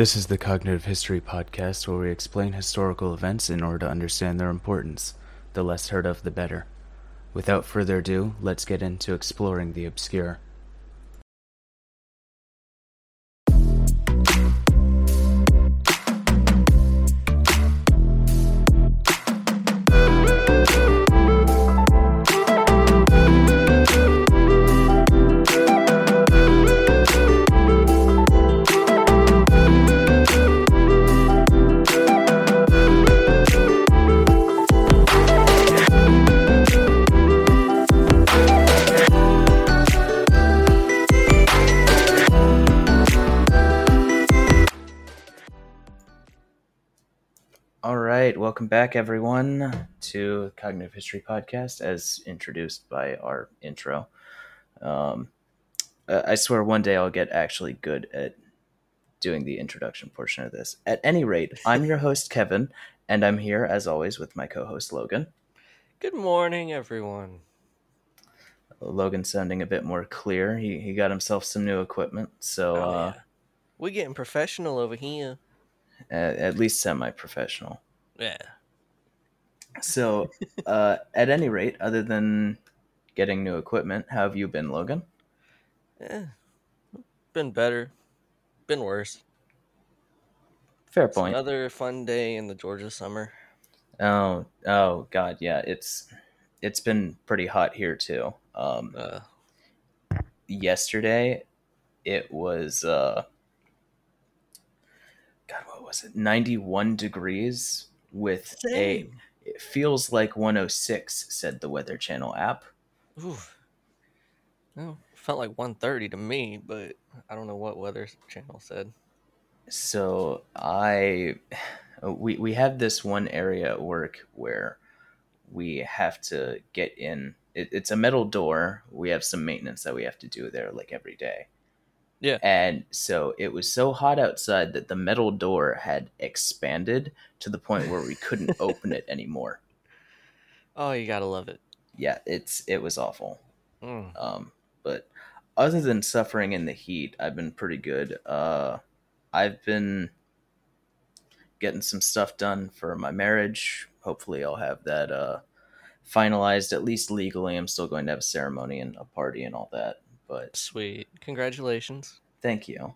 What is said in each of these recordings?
This is the Cognitive History Podcast where we explain historical events in order to understand their importance. The less heard of, the better. Without further ado, let's get into exploring the obscure. Back, everyone, to Cognitive History Podcast, as introduced by our intro. Um, I swear one day I'll get actually good at doing the introduction portion of this. At any rate, I'm your host, Kevin, and I'm here, as always, with my co host, Logan. Good morning, everyone. Logan sounding a bit more clear. He, he got himself some new equipment, so Oh, uh, yeah. We getting professional over here. at, at least semi professional. Yeah. So, uh, at any rate, other than getting new equipment, how have you been, Logan? Eh. Been better. Been worse. Fair It's point. another fun day in the Georgia summer. Oh, oh God, yeah, it's it's been pretty hot here too. Um, Uh, yesterday, it was uh, God, what was it? Ninety one degrees with a. It feels like 106, said the Weather Channel app. ooh. Well, felt like 130 to me, but I don't know what weather channel said. So I, we we have this one area at work where we have to get in. It, it's a metal door. We have some maintenance that we have to do there, like every day. Yeah. And so it was so hot outside that the metal door had expanded to the point where we couldn't open it anymore. Oh, you gotta love it. Yeah, it's it was awful. Mm. Um, but other than suffering in the heat, I've been pretty good. Uh, I've been getting some stuff done for my marriage. Hopefully, I'll have that uh, finalized at least legally. I'm still going to have a ceremony and a party and all that. But Sweet. Congratulations. thank you.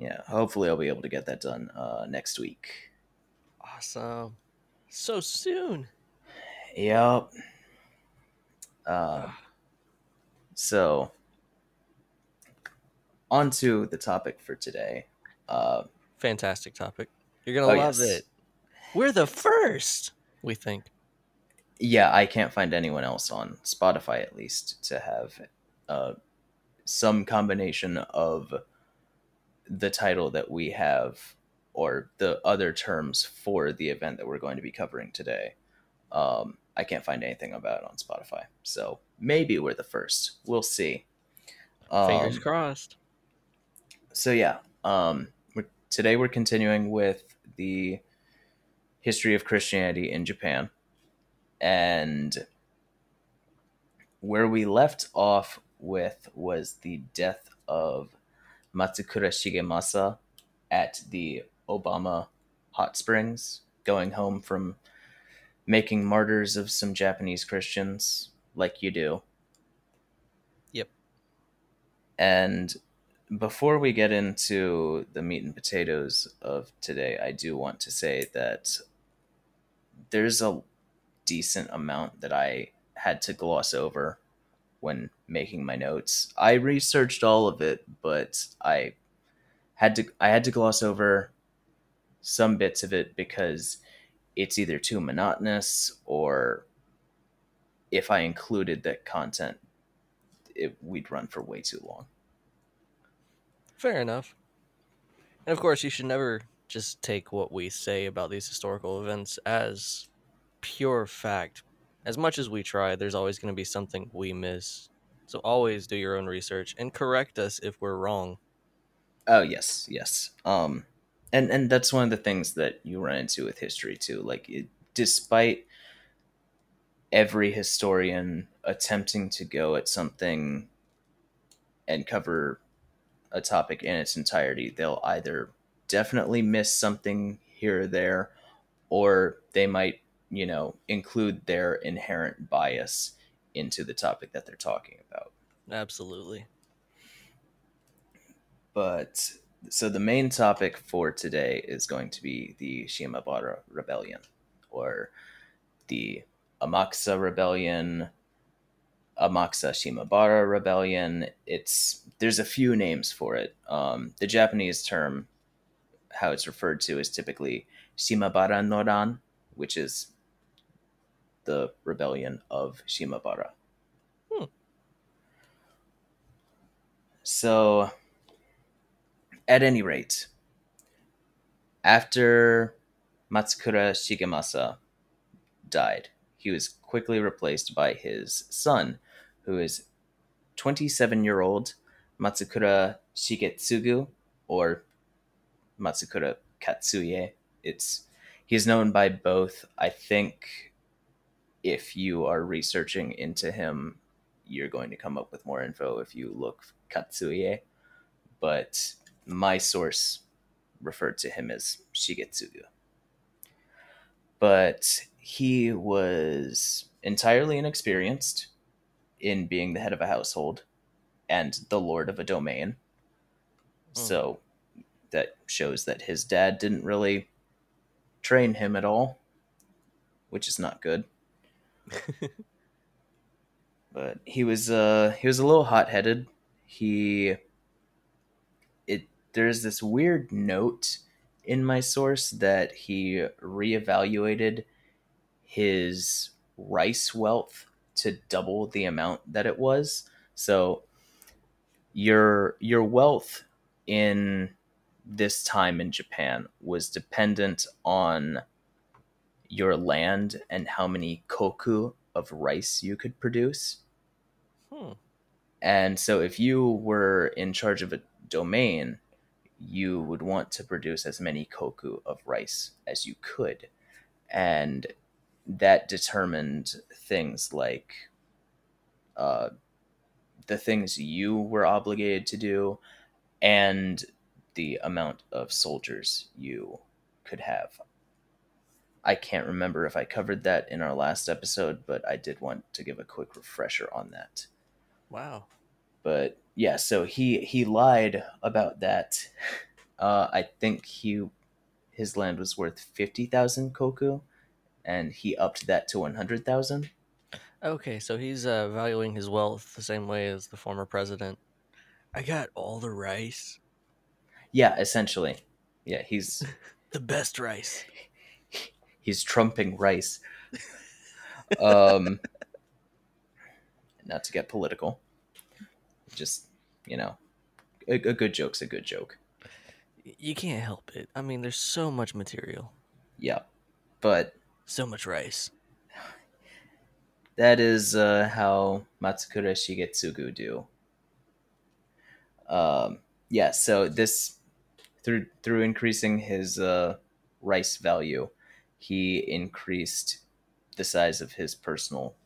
Yeah, hopefully, I'll be able to get that done uh, next week. Awesome. So soon. Yep. Uh, so, on to the topic for today. Uh, Fantastic topic. You're gonna Oh, love yes. it. We're the first, we think. yeah, I can't find anyone else on Spotify at least to have uh, some combination of the title that we have or the other terms for the event that we're going to be covering today. Um, I can't find anything about it on Spotify, so maybe we're the first. We'll see. Fingers Um, crossed. so yeah um we're, today we're continuing with the history of christianity in japan and where we left off with was the death of matsukura shigemasa at the obama hot springs going home from making martyrs of some japanese christians like you do Yep. and before we get into the meat and potatoes of today, I do want to say that there's a decent amount that I had to gloss over when making my notes. I researched all of it, but I had to I had to gloss over some bits of it because it's either too monotonous or if I included that content, it, we'd run for way too long. Fair enough. And of course, you should never just take what we say about these historical events as pure fact. As much as we try, there's always going to be something we miss. So always do your own research and correct us if we're wrong. Oh yes, yes. Um, and and that's one of the things that you run into with history too. Like, it, despite every historian attempting to go at something and cover a topic in its entirety, they'll either definitely miss something here or there, or they might, you know, include their inherent bias into the topic that they're talking about. Absolutely. But so the main topic for today is going to be the Shimabara Rebellion, or the Amakusa Rebellion, Amakusa Shimabara Rebellion. It's there's a few names for it. Um, the Japanese term, how it's referred to, is typically Shimabara Noran, which is the rebellion of Shimabara. Hmm. So, at any rate, after Matsukura Shigemasa died, he was quickly replaced by his son, who is 27 year old Matsukura Shigetsugu, or Matsukura Katsuye. It's he's known by both. I think if you are researching into him, you're going to come up with more info if you look Katsuye. But my source referred to him as Shigetsugu. But he was entirely inexperienced in being the head of a household and the lord of a domain. Hmm. So that shows that his dad didn't really train him at all, which is not good. But he was uh he was a little hot-headed. He it there's this weird note in my source that he reevaluated his rice wealth to double the amount that it was. So your your wealth in this time in Japan was dependent on your land and how many koku of rice you could produce. Hmm. And so if you were in charge of a domain, you would want to produce as many koku of rice as you could. And that determined things like uh, the things you were obligated to do and the amount of soldiers you could have. I can't remember if I covered that in our last episode, but I did want to give a quick refresher on that. Wow. But yeah, so he he lied about that. Uh, I think he his land was worth fifty thousand koku, and he upped that to one hundred thousand. Okay, so he's uh, valuing his wealth the same way as the former president. I got all the rice, Yeah, essentially. Yeah, he's the best rice. He's trumping rice. Um, not to get political, just you know, a, a good joke's a good joke. You can't help it. I mean, there's so much material, Yeah, but so much rice. that is uh, how Matsukura Shigetsugu do. Um, yeah, so this through through increasing his uh, rice value, he increased the size of his personal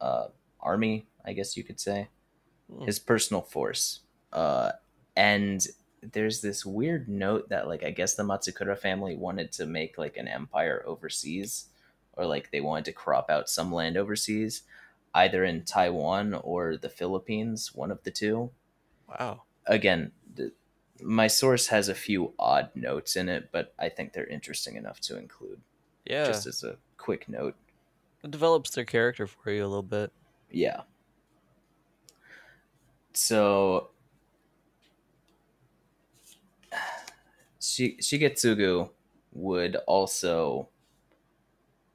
uh, army, I guess you could say, Hmm. his personal force. Uh, and there's this weird note that like I guess the Matsukura family wanted to make like an empire overseas, or like they wanted to crop out some land overseas, either in Taiwan or the Philippines, one of the two Wow. again, my source has a few odd notes in it, but I think they're interesting enough to include Yeah. just as a quick note. it develops their character for you a little bit. Yeah. So Shi- Shigetsugu would also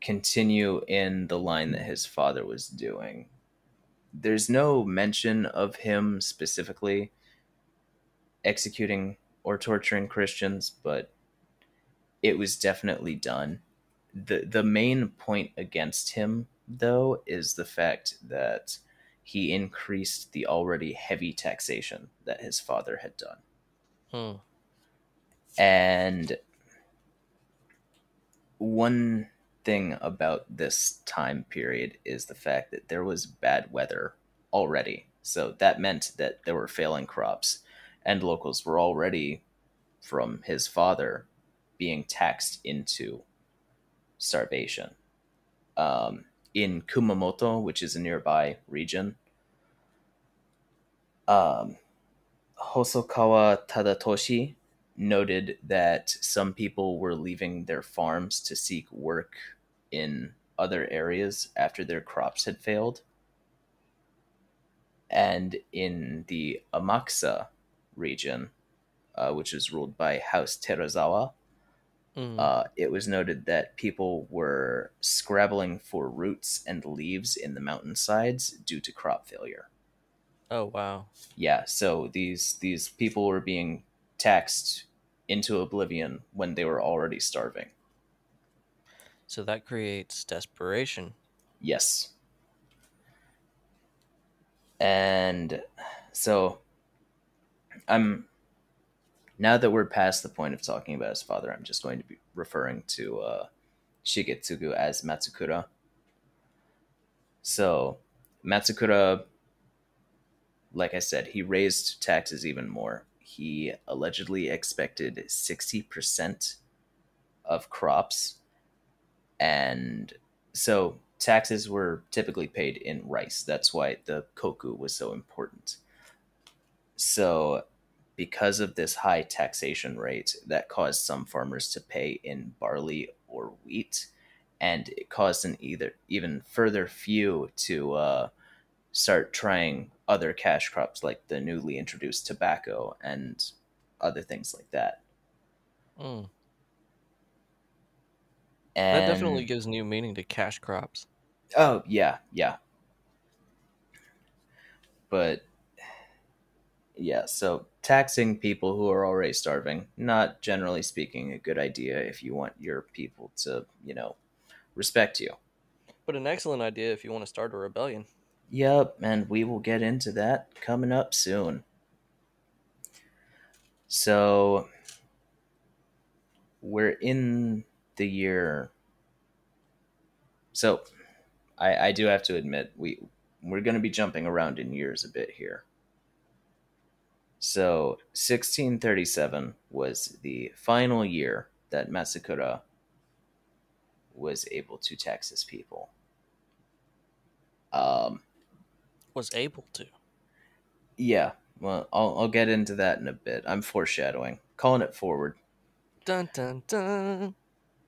continue in the line that his father was doing. There's no mention of him specifically executing or torturing Christians, but it was definitely done. The the main point against him though is the fact that he increased the already heavy taxation that his father had done. Hmm. And one thing about this time period is the fact that there was bad weather already. So that meant that there were failing crops, and locals were already from his father being taxed into starvation. Um, in Kumamoto, which is a nearby region, um, Hosokawa Tadatoshi noted that some people were leaving their farms to seek work in other areas after their crops had failed. And in the Amakusa region, uh, which is ruled by House Terazawa, Mm. uh, it was noted that people were scrabbling for roots and leaves in the mountainsides due to crop failure. oh wow. Yeah, so these these people were being taxed into oblivion when they were already starving. So that creates desperation. Yes. And so I'm now that we're past the point of talking about his father, I'm just going to be referring to uh, Shigetsugu as Matsukura. So Matsukura, like I said, he raised taxes even more. He allegedly expected 60% of crops. And so taxes were typically paid in rice. That's why the koku was so important. So, because of this high taxation rate, that caused some farmers to pay in barley or wheat, and it caused an either even further few to uh, start trying other cash crops like the newly introduced tobacco and other things like that. Mm. And That definitely gives new meaning to cash crops. Oh yeah, yeah. But yeah, so taxing people who are already starving, not generally speaking a good idea if you want your people to, you know, respect you. But an excellent idea if you want to start a rebellion. Yep, and we will get into that coming up soon. So we're in the year so I, I do have to admit we we're going to be jumping around in years a bit here. So 1637 was the final year that Matsukura was able to tax his people. Um, Was able to. yeah, well, I'll, I'll get into that in a bit. I'm foreshadowing, calling it forward. Dun dun dun.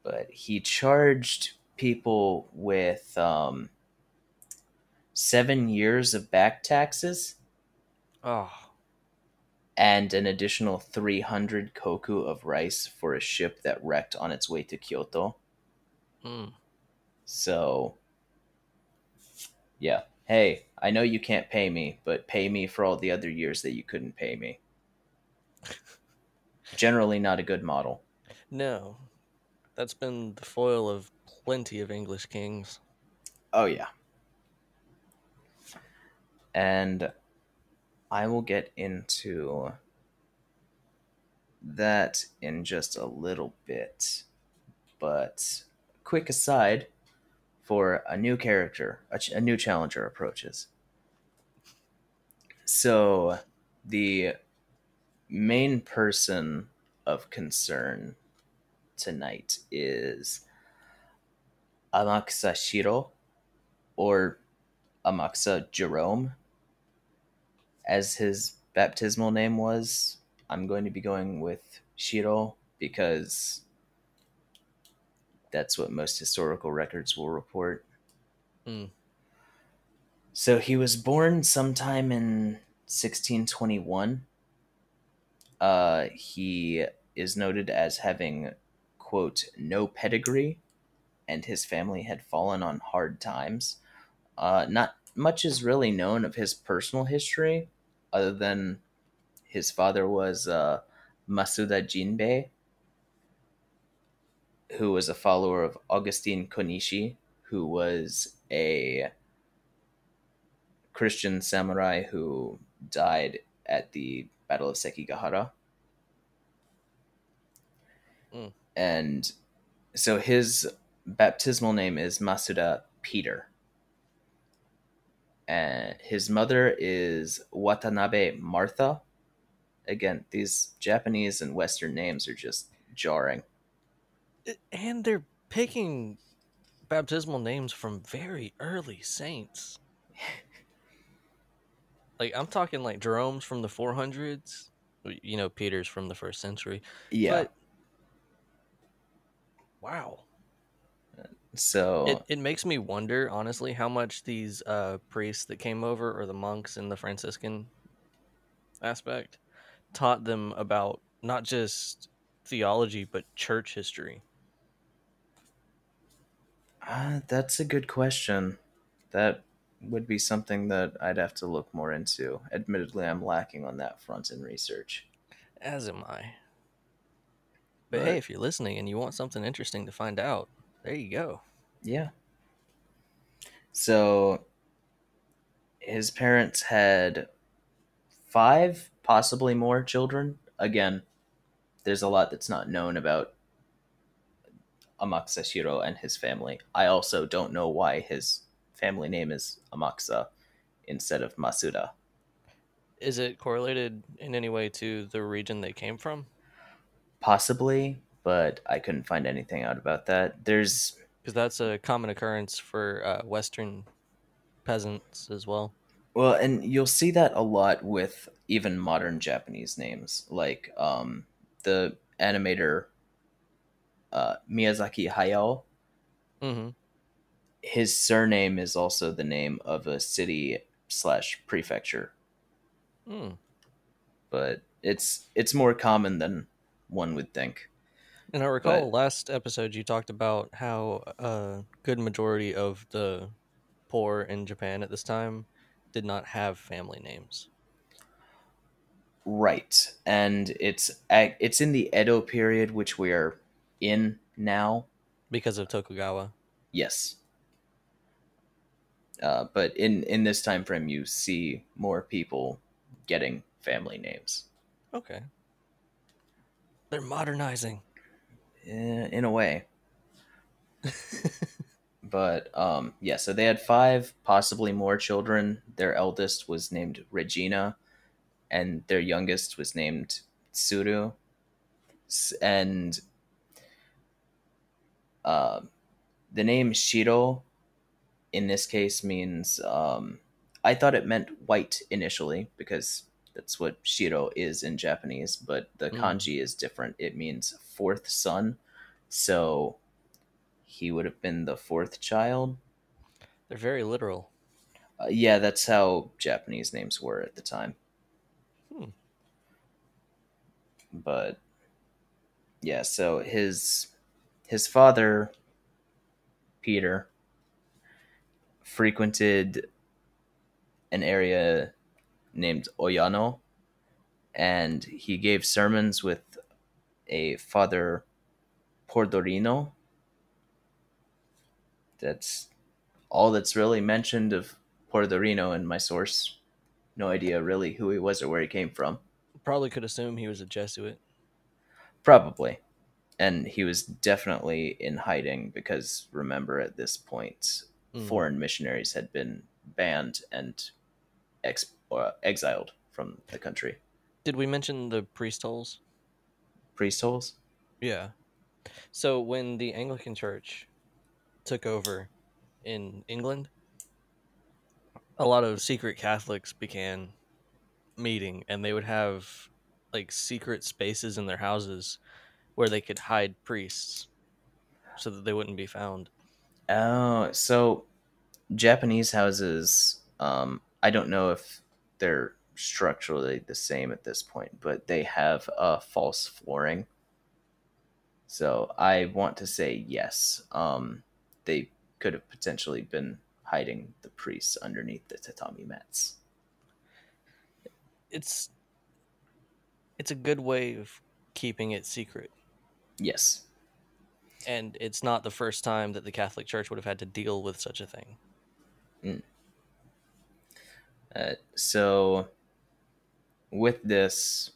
But he charged people with um, seven years of back taxes Oh, and an additional 300 koku of rice for a ship that wrecked on its way to Kyoto. mm. So, yeah. Hey, I know you can't pay me, but pay me for all the other years that you couldn't pay me. Generally, not a good model. no. That's been the foil of plenty of English kings. Oh, yeah. And I will get into that in just a little bit. But, quick aside for a new character, a, ch- a new challenger approaches. So, the main person of concern tonight is Amakusa Shiro or Amakusa Jerome, as his baptismal name was. I'm going to be going with Shiro because that's what most historical records will report. Mm. So he was born sometime in 1621. Uh, he is noted as having, quote, no pedigree, and his family had fallen on hard times. Uh, not much is really known of his personal history, other than his father was uh, Masuda Jinbei, who was a follower of Augustine Konishi, who was a Christian samurai who died at the Battle of Sekigahara. Mm. And so his baptismal name is Masuda Peter. And his mother is Watanabe Martha, again, these Japanese and Western names are just jarring. And they're picking baptismal names from very early saints. like I'm talking like Jerome's from the 400s, you know, Peter's from the first century. Yeah. But wow. So It it makes me wonder honestly how much these uh priests that came over or the monks in the Franciscan aspect taught them about not just theology but church history. uh, that's a good question. That would be something that I'd have to look more into. Admittedly, I'm lacking on that front in research. As am I. But, But- hey, if you're listening and you want something interesting to find out, there you go. Yeah. So his parents had five, possibly more children. Again, there's a lot that's not known about Amakusa Shiro and his family. I also don't know why his family name is Amakusa instead of Masuda. Is it correlated in any way to the region they came from? Possibly, but I couldn't find anything out about that. There's Because that's a common occurrence for uh, Western peasants as well. Well, and you'll see that a lot with even modern Japanese names, like um, the animator uh, Miyazaki Hayao. hmm His surname is also the name of a city slash prefecture, Mm. but it's it's more common than one would think. And I recall But- last episode you talked about how a good majority of the poor in Japan at this time did not have family names. Right, and it's it's in the Edo period, which we are in now. because of Tokugawa. Yes. Uh, but in in this time frame, you see more people getting family names. Okay. They're modernizing. Eh, in a way. But um, yeah, so they had five, possibly more children. Their eldest was named Regina, and their youngest was named Tsuru. And uh, the name Shiro in this case means um, I thought it meant white initially because that's what Shiro is in Japanese, but the Mm. kanji is different. It means fourth son. So he would have been the fourth child. They're very literal. Uh, yeah, that's how Japanese names were at the time. Hmm. But yeah, so his his father Peter frequented an area named Oyano and he gave sermons with a father Pordorino. That's all that's really mentioned of Pordorino in my source. No idea really who he was or where he came from. Probably could assume he was a Jesuit. Probably. And he was definitely in hiding because remember at this point, Mm. foreign missionaries had been banned and ex- or exiled from the country. Did we mention the priest holes? Priest holes? Yeah. So when the Anglican Church took over in England, a lot of secret Catholics began meeting and they would have like secret spaces in their houses where they could hide priests so that they wouldn't be found. Oh, so Japanese houses, um, I don't know if they're structurally the same at this point, but they have uh, false flooring. So I want to say yes. Um, they could have potentially been hiding the priests underneath the tatami mats. It's it's a good way of keeping it secret. Yes. And it's not the first time that the Catholic Church would have had to deal with such a thing. So with this,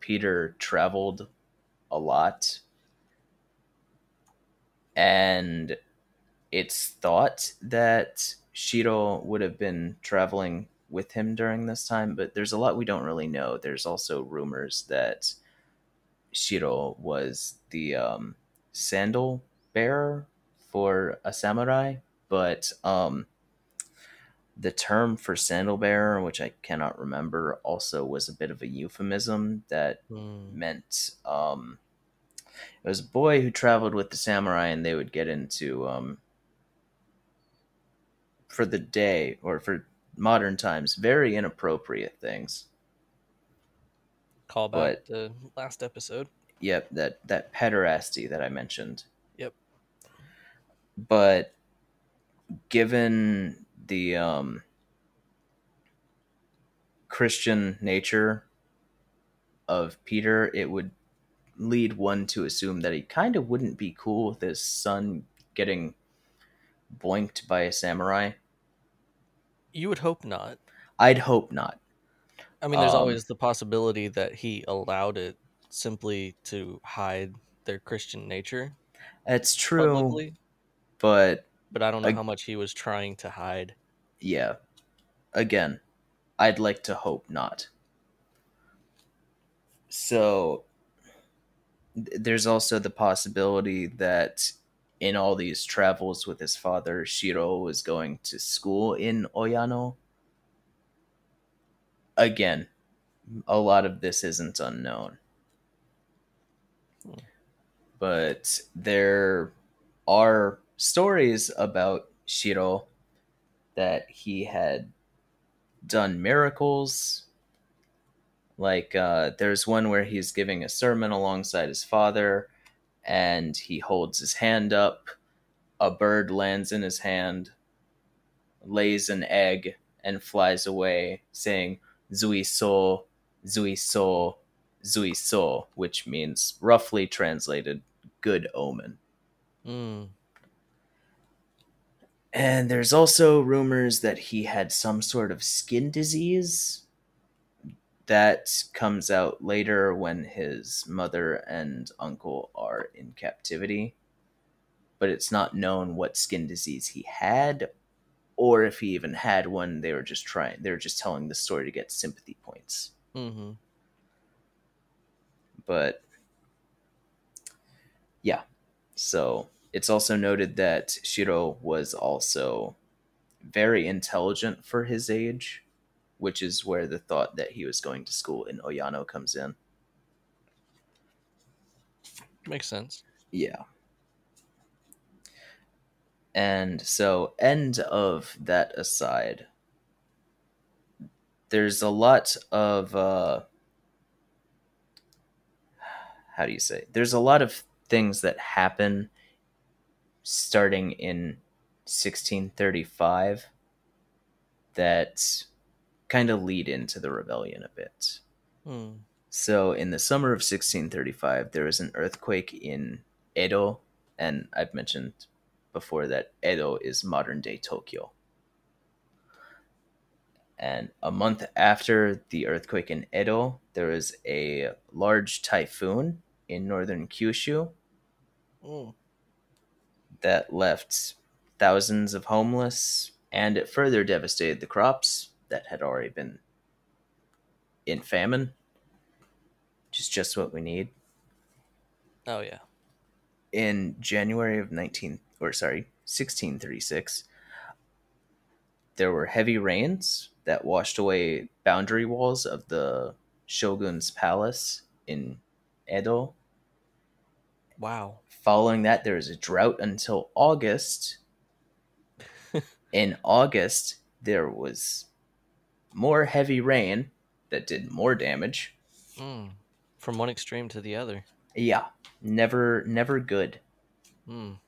Peter traveled a lot, and it's thought that Shiro would have been traveling with him during this time, but there's a lot we don't really know. There's also rumors that Shiro was the um, sandal bearer for a samurai, but um, the term for sandal bearer, which I cannot remember, also was a bit of a euphemism that Hmm. meant um, it was a boy who traveled with the samurai, and they would get into um, for the day or for modern times very inappropriate things. Call But- back to last episode. Yep, that that pederasty that I mentioned. Yep. But given the um, Christian nature of Peter, it would lead one to assume that he kind of wouldn't be cool with his son getting boinked by a samurai. You would hope not. I'd hope not. I mean, there's Um, always the possibility that he allowed it simply to hide their Christian nature It's true, publicly, but but I don't know Ag- how much he was trying to hide. yeah, again, I'd like to hope not. So there's also the possibility that in all these travels with his father, Shiro was going to school in Oyano. Again, a lot of this isn't unknown. Hmm. But there are stories about Shiro that he had done miracles. Like uh, there's one where he's giving a sermon alongside his father, and he holds his hand up. A bird lands in his hand, lays an egg, and flies away, saying "Zui so, Zui so, Zui so," which means roughly translated "good omen." Mm. And there's also rumors that he had some sort of skin disease that comes out later when his mother and uncle are in captivity. But it's not known what skin disease he had or if he even had one. They were just trying, they were just telling the story to get sympathy points. hmm But yeah, so it's also noted that Shiro was also very intelligent for his age, which is where the thought that he was going to school in Oyano comes in. Makes sense. Yeah. And so, end of that aside, there's a lot of, uh, how do you say? There's a lot of things that happen starting in 1635 that kind of lead into the rebellion a bit. Hmm. So, in the summer of 1635, there was an earthquake in Edo, and I've mentioned before that Edo is modern day Tokyo. And a month after the earthquake in Edo, there was a large typhoon in northern Kyushu Mm. That left thousands of homeless, and it further devastated the crops that had already been in famine. Which is just what we need. Oh yeah. in January of 19 or sorry, 1636 there were heavy rains that washed away boundary walls of the shogun's palace in Edo. Wow. Following that there was a drought until August. in August there was more heavy rain that did more damage. Mm. From one extreme to the other. Yeah, never never good. Mm.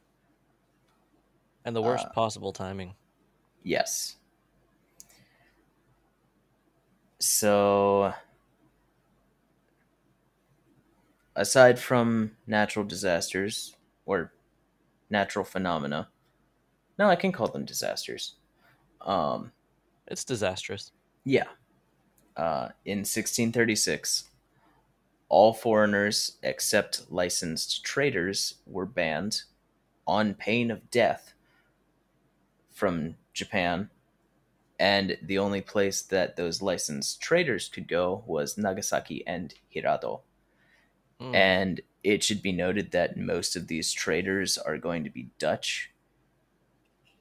And the worst Uh, possible timing. Yes. So, aside from natural disasters or natural phenomena, no, I can call them disasters. Um, It's disastrous. yeah. Uh, in 1636, all foreigners except licensed traders were banned on pain of death from Japan and the only place that those licensed traders could go was Nagasaki and Hirado. Mm. And it should be noted that most of these traders are going to be Dutch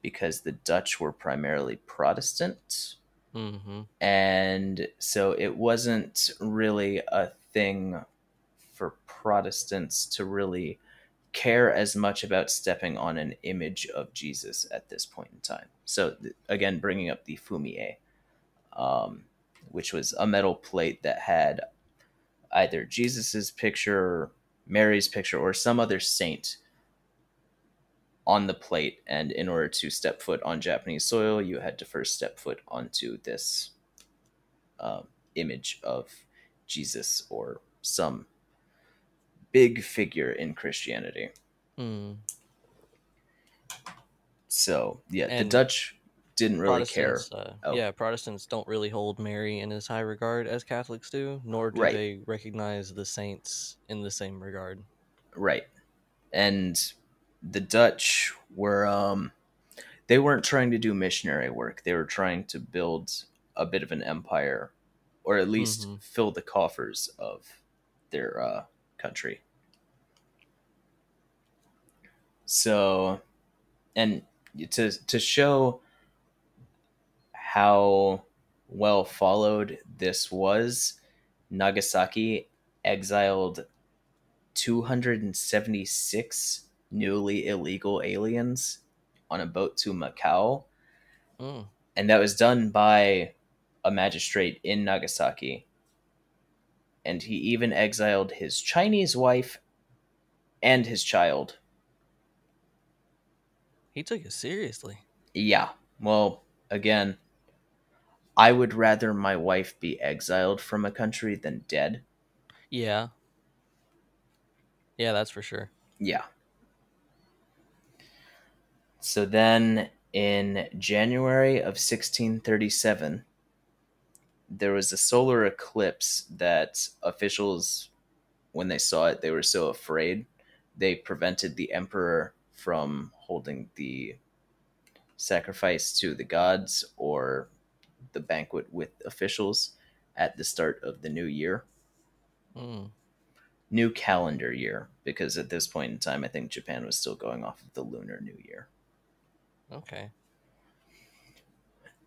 because the Dutch were primarily Protestant. hmm And so it wasn't really a thing for Protestants to really care as much about stepping on an image of Jesus at this point in time. So, th- again, bringing up the Fumie, um, which was a metal plate that had either Jesus's picture, Mary's picture, or some other saint on the plate. And in order to step foot on Japanese soil, you had to first step foot onto this um, image of Jesus or some big figure in Christianity. Mm. So, yeah, the Dutch didn't really care. Uh, Oh. Yeah, Protestants don't really hold Mary in as high regard as Catholics do, nor do Right. they recognize the saints in the same regard. Right. And the Dutch were um they weren't trying to do missionary work. They were trying to build a bit of an empire or at least Mhm. fill the coffers of their uh country. So and to to show how well followed this was, Nagasaki exiled 276 newly illegal aliens on a boat to Macau. Mm. And that was done by a magistrate in Nagasaki. And he even exiled his Chinese wife and his child. He took it seriously. Yeah. Well, again, I would rather my wife be exiled from a country than dead. Yeah. Yeah, that's for sure. Yeah. So then in January of 1637, there was a solar eclipse that officials, when they saw it, they were so afraid they prevented the emperor from holding the sacrifice to the gods or the banquet with officials at the start of the new year Mm. new calendar year because at this point in time i think japan was still going off of the lunar new year Okay.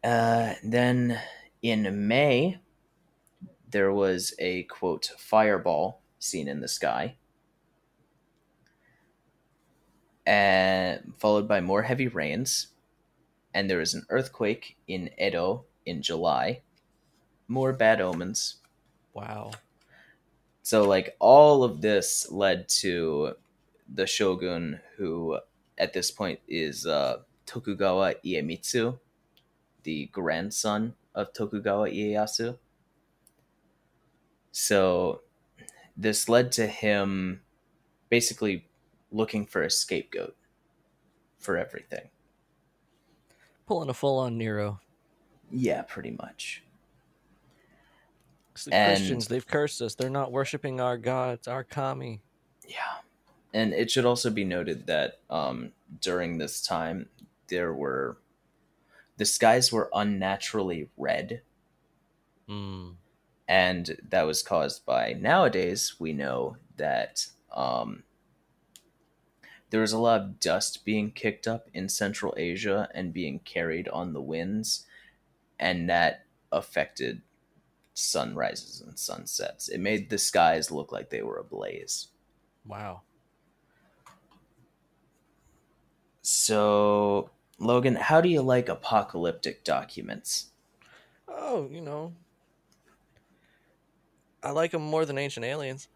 uh, then in may there was a quote fireball seen in the sky and followed by more heavy rains and there was an earthquake in edo in july more bad omens Wow. So like all of this led to the shogun who at this point is uh, Tokugawa Iemitsu, the grandson of Tokugawa Ieyasu. So this led to him basically looking for a scapegoat for everything. Pulling a full on Nero. Yeah, pretty much. It's the And- Christians, they've cursed us. They're not worshiping our gods, our kami. Yeah. And it should also be noted that um, during this time, there were the skies were unnaturally red, Mm. and that was caused by nowadays we know that um, there was a lot of dust being kicked up in Central Asia and being carried on the winds, and that affected sunrises and sunsets. It made the skies look like they were ablaze. Wow. So, Logan, how do you like apocalyptic documents? Oh, you know. I like them more than Ancient Aliens.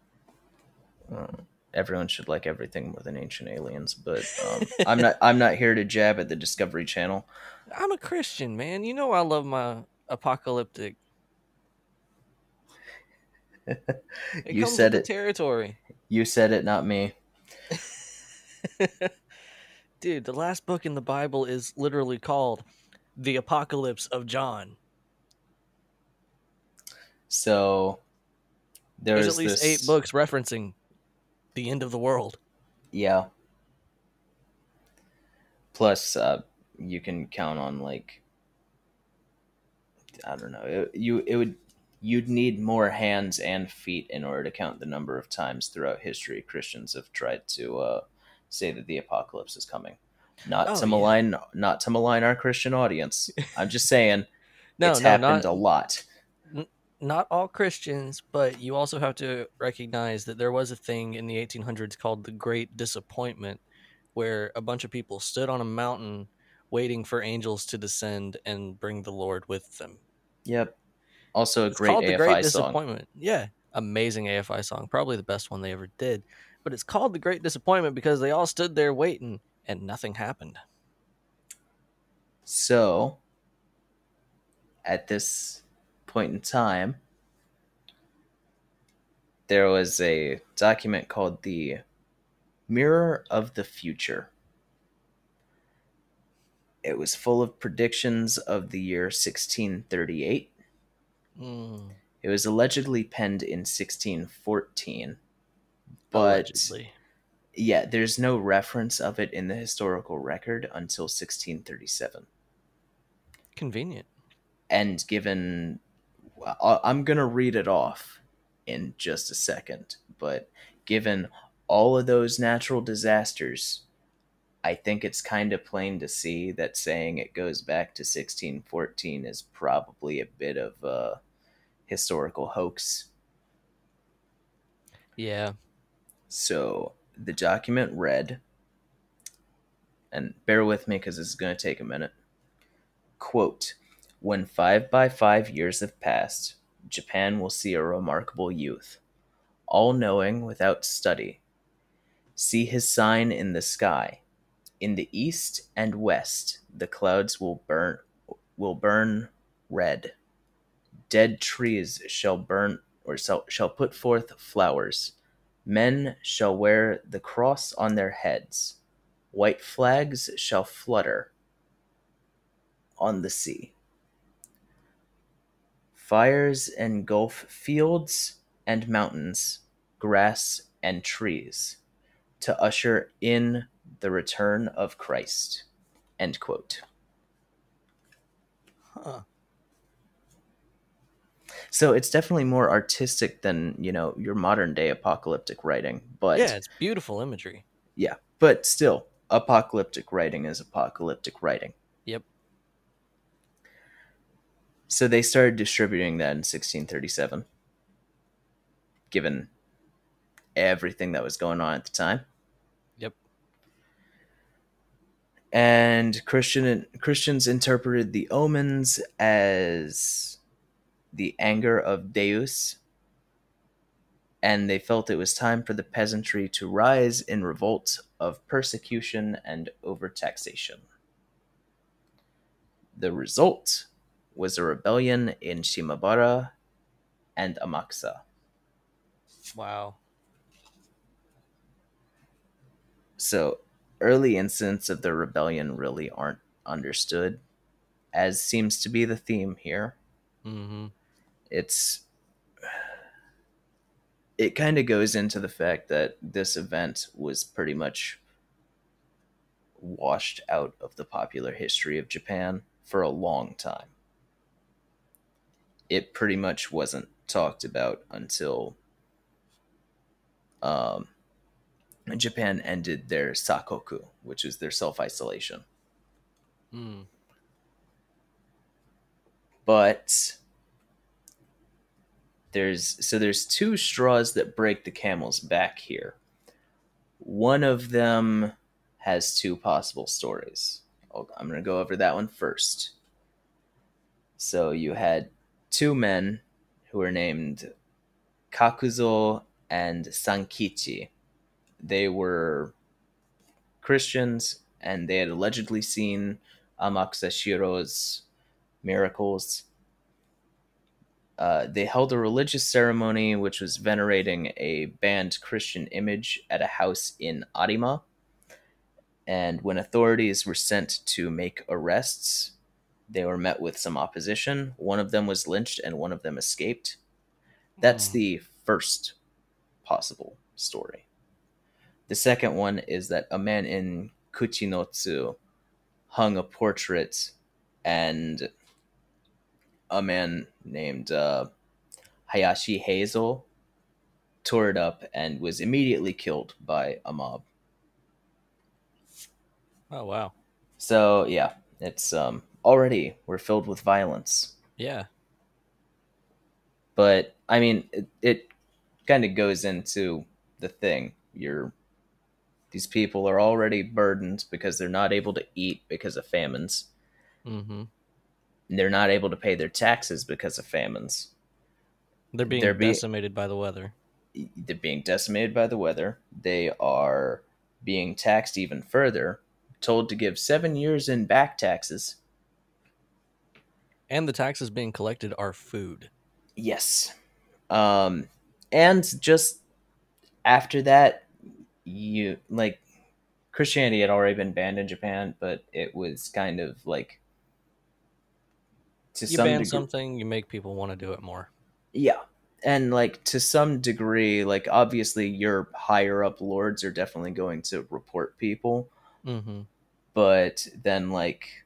Uh, everyone should like everything more than Ancient Aliens, but um, I'm not. I'm not here to jab at the Discovery Channel. I'm a Christian, man. You know I love my apocalyptic. It you said it. territory. You said it, not me. Dude, the last book in the Bible is literally called The Apocalypse of John. So there There's at least this, eight books referencing the end of the world. Yeah. Plus, uh, you can count on like I don't know. It, you it would you'd need more hands and feet in order to count the number of times throughout history Christians have tried to uh, say that the apocalypse is coming. Not Oh, to yeah. malign, not to malign our Christian audience. I'm just saying No, it's no, happened not a lot. not all Christians, but you also have to recognize that there was a thing in the 1800s called the Great Disappointment, where a bunch of people stood on a mountain waiting for angels to descend and bring the Lord with them. Yep. Also a It's great called AFI the Great song. Disappointment. Yeah, amazing AFI song, probably the best one they ever did. But it's called the Great Disappointment because they all stood there waiting and nothing happened. So, at this point in time, there was a document called the Mirror of the Future. It was full of predictions of the year 1638. Mm, It was allegedly penned in 1614. But allegedly. yeah, there's no reference of it in the historical record until 1637. Convenient. and given i'm going to read it off in just a second but given all of those natural disasters i think it's kind of plain to see that saying it goes back to 1614 is probably a bit of a historical hoax Yeah. so the document read and bear with me because this is going to take a minute quote when five by five years have passed japan will see a remarkable youth all knowing without study see his sign in the sky in the east and west the clouds will burn will burn red. Dead trees shall burn or shall, shall put forth flowers. Men shall wear the cross on their heads. White flags shall flutter on the sea. Fires engulf fields and mountains, grass and trees, to usher in the return of Christ. End quote. Huh. So it's definitely more artistic than, you know, your modern day apocalyptic writing. But yeah, it's beautiful imagery. yeah, but still, apocalyptic writing is apocalyptic writing. Yep. So they started distributing that in 1637, given everything that was going on at the time. Yep. And Christian Christians interpreted the omens as the anger of Deus, and they felt it was time for the peasantry to rise in revolt of persecution and overtaxation. The result was a rebellion in Shimabara and Amakusa. Wow. So, early incidents of the rebellion really aren't understood, as seems to be the theme here. Mm-hmm. It's. It kind of goes into the fact that this event was pretty much washed out of the popular history of Japan for a long time. It pretty much wasn't talked about until um, Japan ended their sakoku, which is their self isolation. Mm. But there's so there's two straws that break the camel's back here. One of them has two possible stories. I'll- I'm going to go over that one first. So you had two men who were named Kakuzo and Sankichi. They were Christians and they had allegedly seen Amakusa Shiro's miracles. Uh, they held a religious ceremony which was venerating a banned Christian image at a house in Arima. And when authorities were sent to make arrests, they were met with some opposition. One of them was lynched and one of them escaped. That's Hmm. the first possible story. The second one is that a man in Kuchinotsu hung a portrait and a man named uh, Hayashi Hazel tore it up and was immediately killed by a mob. Oh wow. So yeah, it's um already we're filled with violence. Yeah. But I mean, it, it kind of goes into the thing. You're these people are already burdened because they're not able to eat because of famines. Mm-hmm. They're not able to pay their taxes because of famines. They're being They're be- decimated by the weather. They're being decimated by the weather. They are being taxed even further, told to give seven years in back taxes. And the taxes being collected are food. Yes. Um, and just after that, you like Christianity had already been banned in Japan, but it was kind of like to You some ban degree, something, you make people want to do it more. yeah, and like to some degree, like obviously your higher up lords are definitely going to report people, Mm-hmm. but then like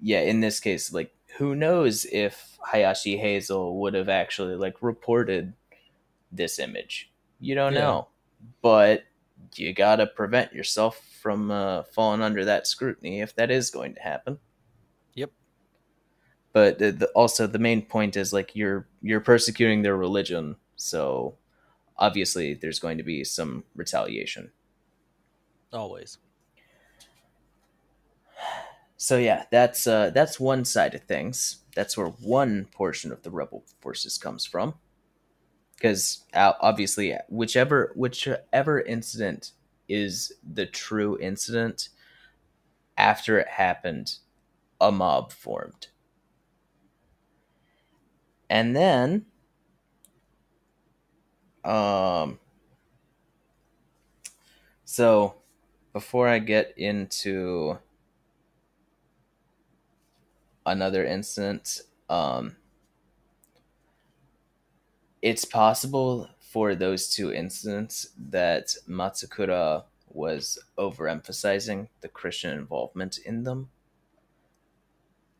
yeah in this case like who knows if hayashi hazel would have actually like reported this image you don't Yeah. know but you gotta prevent yourself from uh, falling under that scrutiny if that is going to happen Yep. but the, the, also the main point is like you're you're persecuting their religion so obviously there's going to be some retaliation Always. So yeah, that's uh, that's one side of things. That's where one portion of the rebel forces comes from. Because uh, obviously, whichever whichever incident is the true incident, after it happened, a mob formed, and then, um, so before I get into another incident um, it's possible for those two incidents that Matsukura was overemphasizing the Christian involvement in them.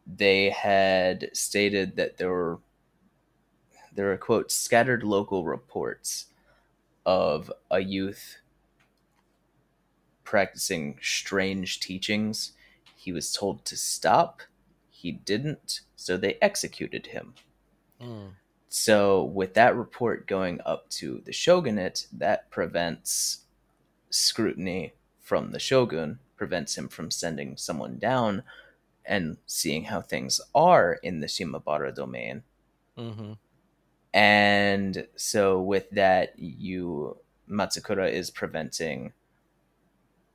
They had stated that there were there were quote scattered local reports of a youth practicing strange teachings. He was told to stop. He didn't, so they executed him. Mm. So, with that report going up to the shogunate, that prevents scrutiny from the shogun, prevents him from sending someone down and seeing how things are in the Shimabara domain. Mm-hmm. And so, with that, you Matsukura is preventing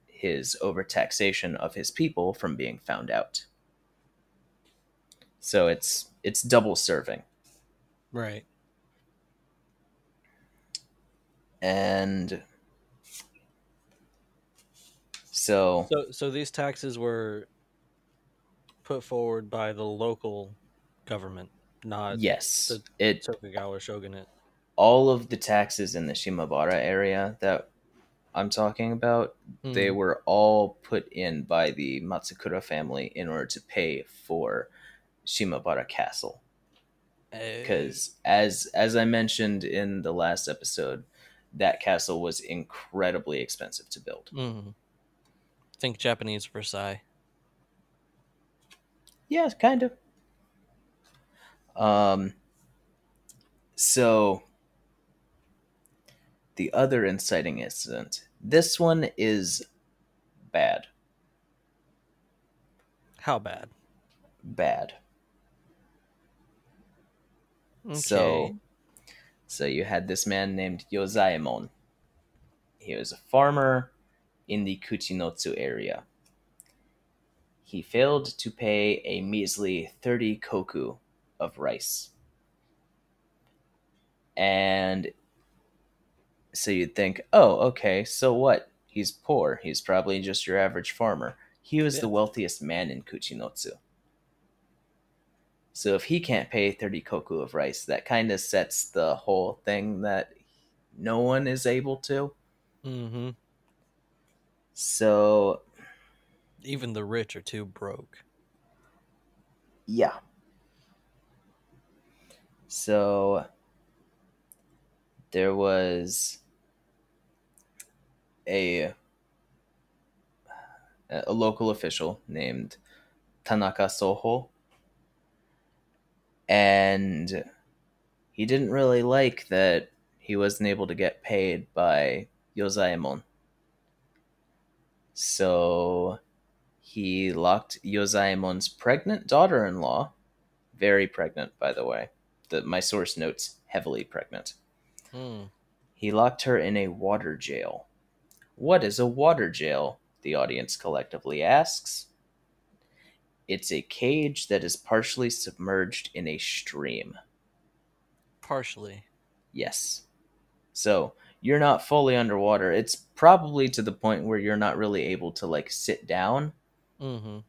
his overtaxation of his people from being found out. So it's it's double serving. Right. And so, So, so these taxes were put forward by the local government, not yes, the- it Tokugawa shogunate. all of the taxes in the Shimabara area that I'm talking about, they Mhm. were all put in by the Matsukura family in order to pay for Shimabara Castle. Because as as I mentioned in the last episode, that castle was incredibly expensive to build. mhm. think Japanese Versailles. Yeah, kind of. Um, so the other inciting incident. This one is bad. How bad? Bad. Okay. So, so you had this man named Yozaemon. He was a farmer in the Kuchinotsu area. He failed to pay a measly 30 koku of rice. And so you'd think, oh, okay, so what? He's poor. He's probably just your average farmer. He was Yeah. the wealthiest man in Kuchinotsu. So if he can't pay 30 koku of rice, that kind of sets the whole thing that no one is able to. hmm So, Even the rich are too broke. yeah. So there was a a local official named Tanaka Soho and he didn't really like that he wasn't able to get paid by Yozaemon. So he locked Yozaemon's pregnant daughter-in-law, very pregnant by the way. The, my source notes heavily pregnant. Hmm. He locked her in a water jail. What is a water jail? The audience collectively asks. It's a cage that is partially submerged in a stream. Partially. Yes. So you're not fully underwater. It's probably to the point where you're not really able to like sit down, Mm-hmm.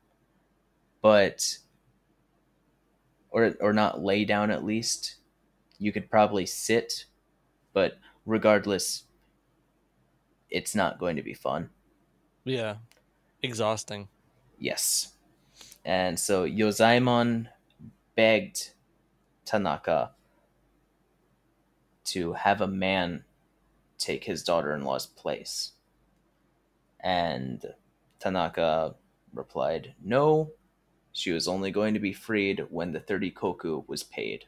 but or or not lay down at least. You could probably sit, but regardless, it's not going to be fun. Yeah. Exhausting. Yes. And so Yozaemon begged Tanaka to have a man take his daughter in law's place. And Tanaka replied, No, she was only going to be freed when the 30 koku was paid.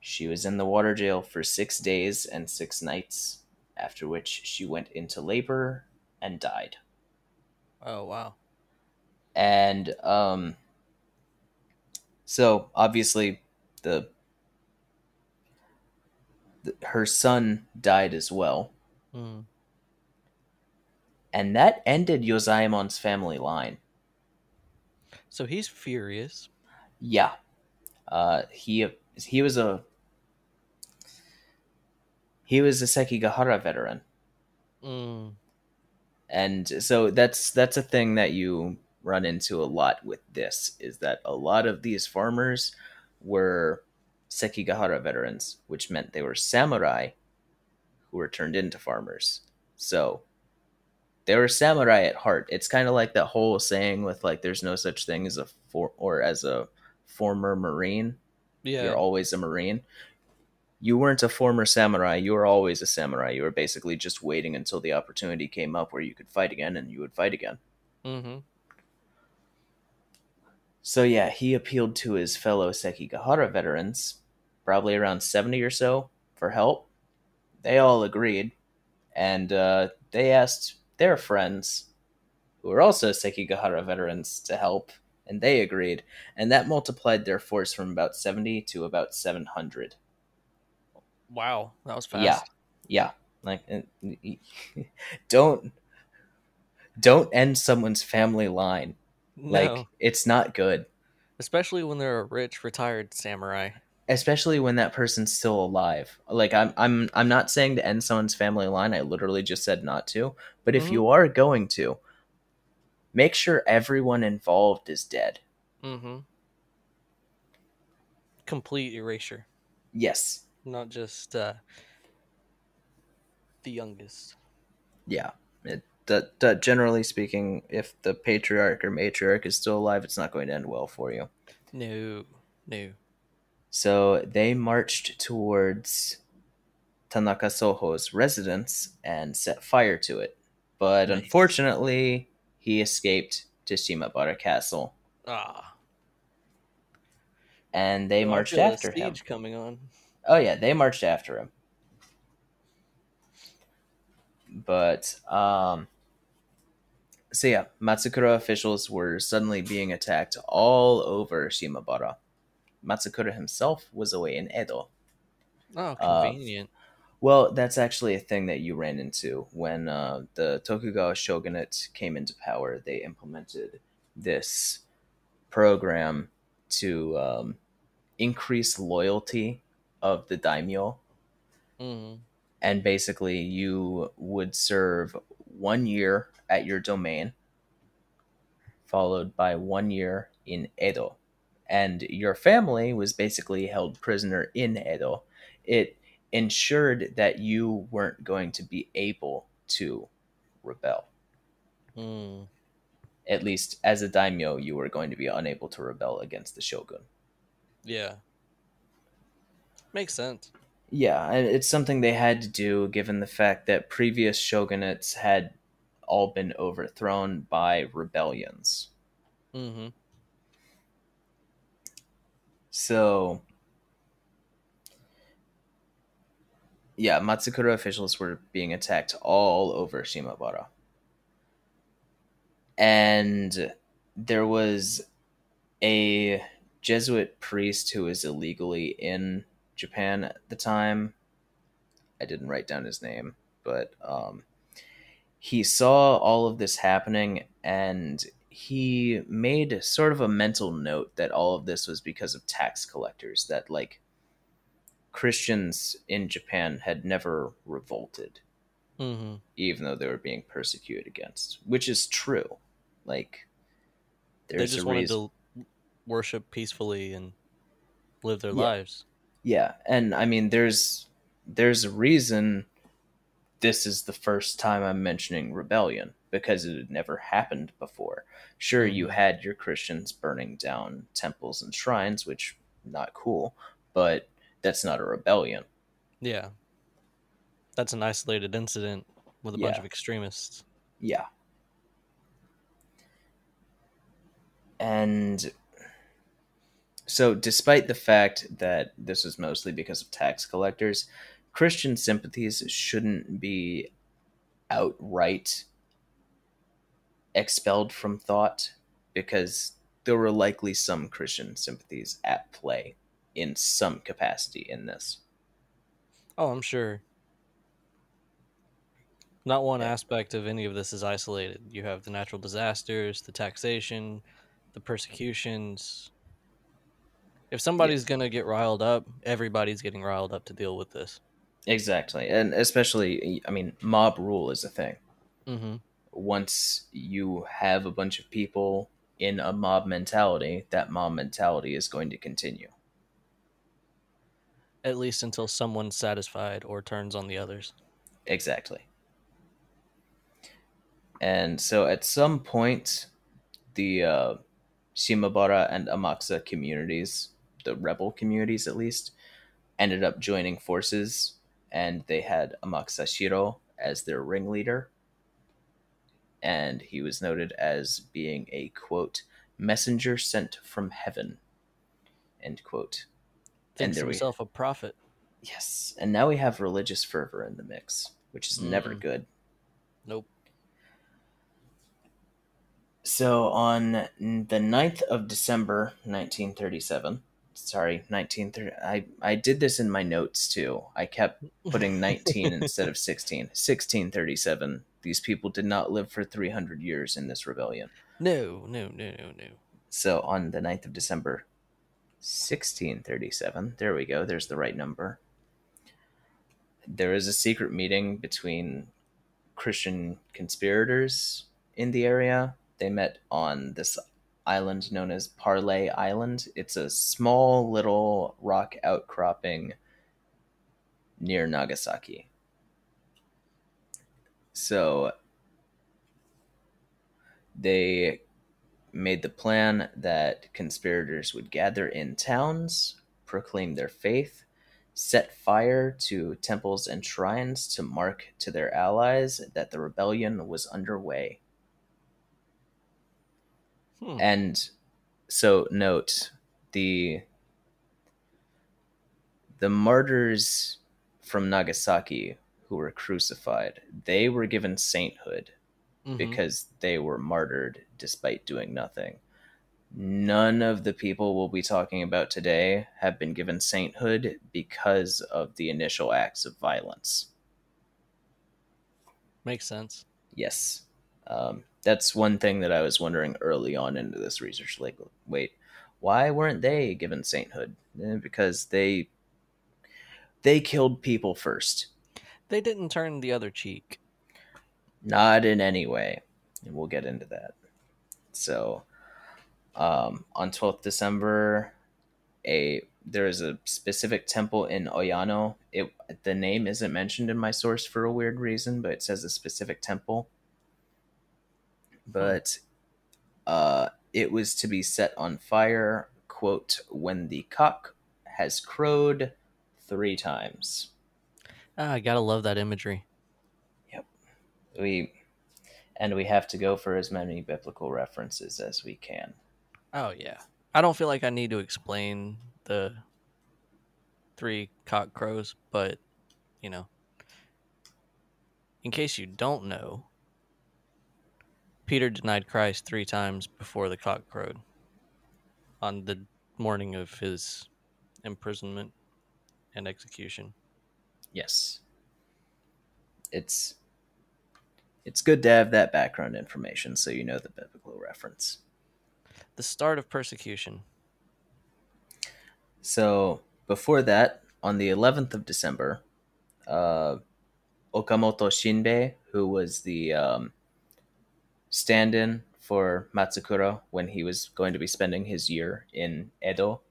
She was in the water jail for six days and six nights, after which she went into labor and died. Oh wow. And um so obviously the, the her son died as well Mm. and that ended Yozaemon's family line So he's furious. yeah uh he he was a he was a Sekigahara veteran Mm. and so that's that's a thing that you run into a lot with this is that a lot of these farmers were Sekigahara veterans, which meant they were samurai who were turned into farmers. So they were samurai at heart. It's kind of like that whole saying with like there's no such thing as a for or as a former marine. Yeah. You're always a marine. You weren't a former samurai. You were always a samurai. You were basically just waiting until the opportunity came up where you could fight again, and you would fight again. mm-hmm. So yeah, he appealed to his fellow Sekigahara veterans, probably around 70 or so, for help. They all agreed, and uh, they asked their friends, who were also Sekigahara veterans, to help, and they agreed, and that multiplied their force from about 70 to about 700. Wow. That was fast. Yeah, yeah. Like, don't don't end someone's family line. Like, No. it's not good. Especially when they're a rich retired samurai. especially when that person's still alive. Like I'm I'm I'm not saying to end someone's family line. I literally just said not to. But if Mhm. you are going to, make sure everyone involved is dead. Mm-hmm. Complete erasure. Yes. Not just uh the youngest. Yeah. That, that generally speaking, if the patriarch or matriarch is still alive, it's not going to end well for you. No. No. So they marched towards Tanaka Soho's residence and set fire to it. But Nice. unfortunately, he escaped to Shimabara Castle Ah. and they marched after him. coming on. Oh yeah, they marched after him. But um so yeah, Matsukura officials were suddenly being attacked all over Shimabara. Matsukura himself was away in Edo. Oh, Uh, convenient. Well, that's actually a thing that you ran into when uh, the Tokugawa shogunate came into power. They implemented this program to um, increase loyalty of the daimyo, mm. and basically you would serve one year at your domain, followed by one year in Edo, and your family was basically held prisoner in Edo. It ensured that you weren't going to be able to rebel. Mm. At least as a daimyo, you were going to be unable to rebel against the shogun. Yeah. Makes sense. Yeah, and it's something they had to do given the fact that previous shogunates had all been overthrown by rebellions. Mm-hmm. So, yeah, Matsukura officials were being attacked all over Shimabara. And there was a Jesuit priest who was illegally in Japan at the time. I didn't write down his name, but um, he saw all of this happening and he made sort of a mental note that all of this was because of tax collectors, that like Christians in Japan had never revolted, Mm-hmm. even though they were being persecuted against, which is true. Like, They just a wanted reason. to worship peacefully and live their Yeah. lives. Yeah, and I mean, there's there's a reason this is the first time I'm mentioning rebellion because it had never happened before. Sure, you Mhm. had your Christians burning down temples and shrines, which not cool, but that's not a rebellion. Yeah. That's an isolated incident with a bunch of extremists. Yeah. And so, despite the fact that this was mostly because of tax collectors, Christian sympathies shouldn't be outright expelled from thought because there were likely some Christian sympathies at play in some capacity in this. Oh, I'm sure. Not one Yeah. aspect of any of this is isolated. You have the natural disasters, the taxation, the persecutions. If somebody's going to get riled up, everybody's getting riled up to deal with this. Exactly. And especially, I mean, mob rule is a thing. Mm-hmm. once you have a bunch of people in a mob mentality, that mob mentality is going to continue. At least until someone's satisfied or turns on the others. Exactly. And so at some point, the uh, Shimabara and Amakusa communities, the rebel communities at least, ended up joining forces, and they had Amakusa Shiro as their ringleader. And he was noted as being a quote messenger sent from heaven. End quote. Thinks we- himself a prophet. Yes, and now we have religious fervor in the mix, which is never Mm. good. Nope. So on the 9th of December 1937, sorry, 1930 I I did this in my notes too. I kept putting 19 instead of 16. 1637. These people did not live for 300 years in this rebellion. No, no, no, no, no. So on the 9th of December 1637, there we go, there's the right number. There is a secret meeting between Christian conspirators in the area. They met on this island known as Parlay Island. It's a small little rock outcropping near Nagasaki. So they made the plan that conspirators would gather in towns, proclaim their faith, set fire to temples and shrines to mark to their allies that the rebellion was underway. Hmm. And so note the the martyrs from Nagasaki who were crucified, they were given sainthood Mhm. because they were martyred despite doing nothing. None of the people we'll be talking about today have been given sainthood because of the initial acts of violence. Makes sense. Yes. Um, that's one thing that I was wondering early on into this research. Like, wait, why weren't they given sainthood? Eh, because they they killed people first. They didn't turn the other cheek. Not in any way. And we'll get into that. So, um, on 12th December, a there is a specific temple in Oyano. It the name isn't mentioned in my source for a weird reason, but it says a specific temple. But uh, it was to be set on fire. Quote: When the cock has crowed three times. Ah, I gotta love that imagery. Yep. We and we have to go for as many biblical references as we can. Oh yeah. I don't feel like I need to explain the three cock crows, but you know, in case you don't know, Peter denied Christ three times before the cock crowed on the morning of his imprisonment and execution. Yes. It's it's good to have that background information so you know the biblical reference. The start of persecution. So before that, on the 11th of December, uh, Okamoto Shinbei, who was the um, stand-in for Matsukura when he was going to be spending his year in Edo,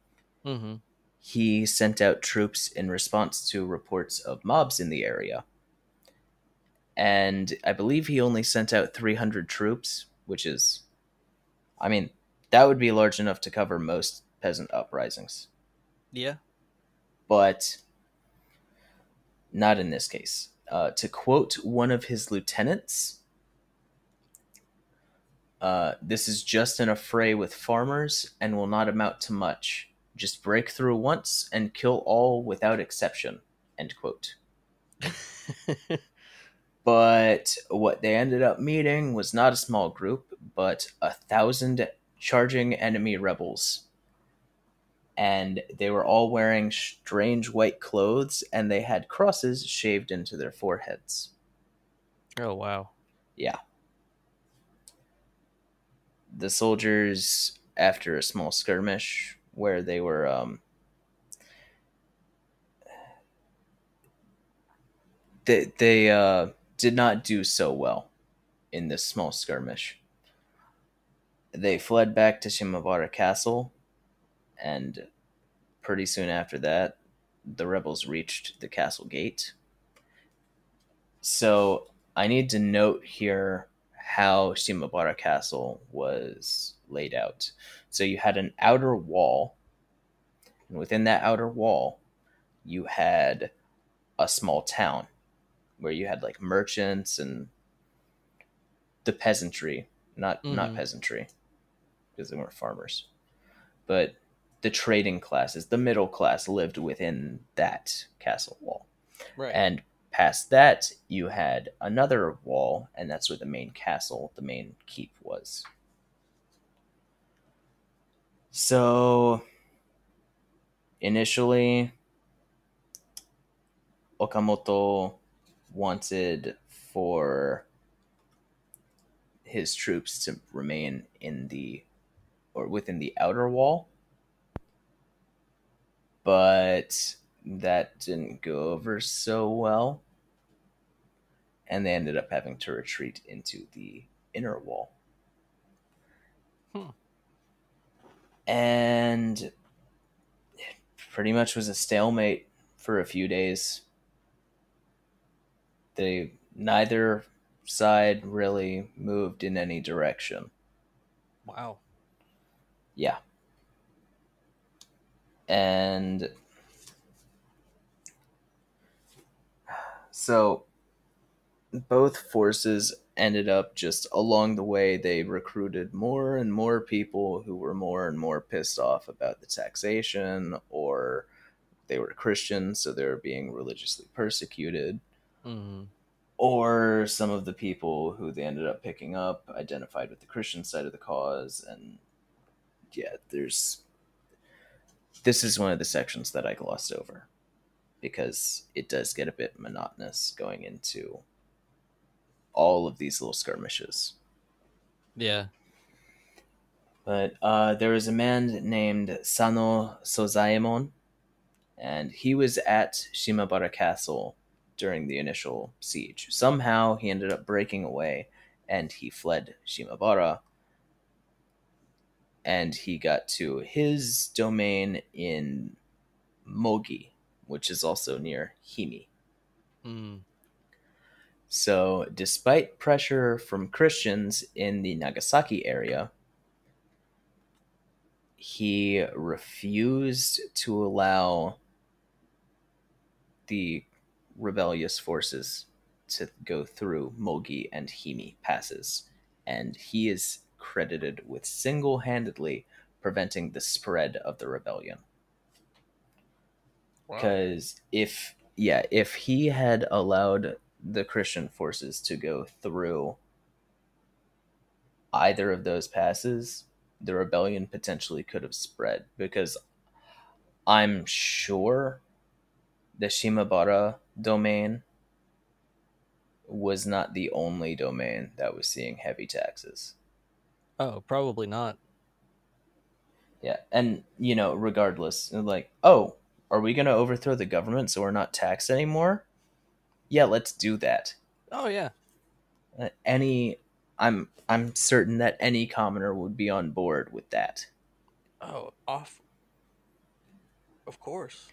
Mm-hmm. he sent out troops in response to reports of mobs in the area. And I believe he only sent out 300 troops, which is, I mean, that would be large enough to cover most peasant uprisings. Yeah. But not in this case. Uh, to quote one of his lieutenants, uh, this is just an affray with farmers and will not amount to much. Just break through once and kill all without exception. End quote. But what they ended up meeting was not a small group, but a thousand charging enemy rebels. And they were all wearing strange white clothes, and they had crosses shaved into their foreheads. oh wow. Yeah. The soldiers, after a small skirmish where they were um, they they uh, did not do so well in this small skirmish. They fled back to Shimabara Castle, and pretty soon after that, the rebels reached the castle gate. So I need to note here how Shimabara Castle was laid out. So you had an outer wall, and within that outer wall, you had a small town where you had like merchants and the peasantry, not not Mhm. peasantry, because they weren't farmers, but the trading classes, the middle class lived within that castle wall. Right. And past that, you had another wall, and that's where the main castle, the main keep was. So, initially, Okamoto wanted for his troops to remain in the or within the outer wall but that didn't go over so well. And they ended up having to retreat into the inner wall. Hmm. and it pretty much was a stalemate for a few days. They neither side really moved in any direction. Wow. yeah. And so both forces ended up just along the way they recruited more and more people who were more and more pissed off about the taxation or they were christians so they were being religiously persecuted Mm-hmm. or some of the people who they ended up picking up identified with the Christian side of the cause. And yeah, there's this is one of the sections that I glossed over because it does get a bit monotonous going into all of these little skirmishes. Yeah. But uh, there was a man named Sano Sozaemon, and he was at Shimabara Castle during the initial siege. Somehow he ended up breaking away and he fled Shimabara. And he got to his domain in Mogi, which is also near Himi. Mm. So, despite pressure from Christians in the Nagasaki area, he refused to allow the rebellious forces to go through Mogi and Himi passes, and he is credited with single handedly preventing the spread of the rebellion. Wow. Because if, yeah, if he had allowed the Christian forces to go through either of those passes, the rebellion potentially could have spread. Because I'm sure the Shimabara domain was not the only domain that was seeing heavy taxes. Oh, probably not. Yeah, and you know, regardless, like, oh, are we gonna overthrow the government so we're not taxed anymore? Yeah, let's do that. Oh yeah. Uh, Any, I'm I'm certain that any commoner would be on board with that. Oh, off. Of course.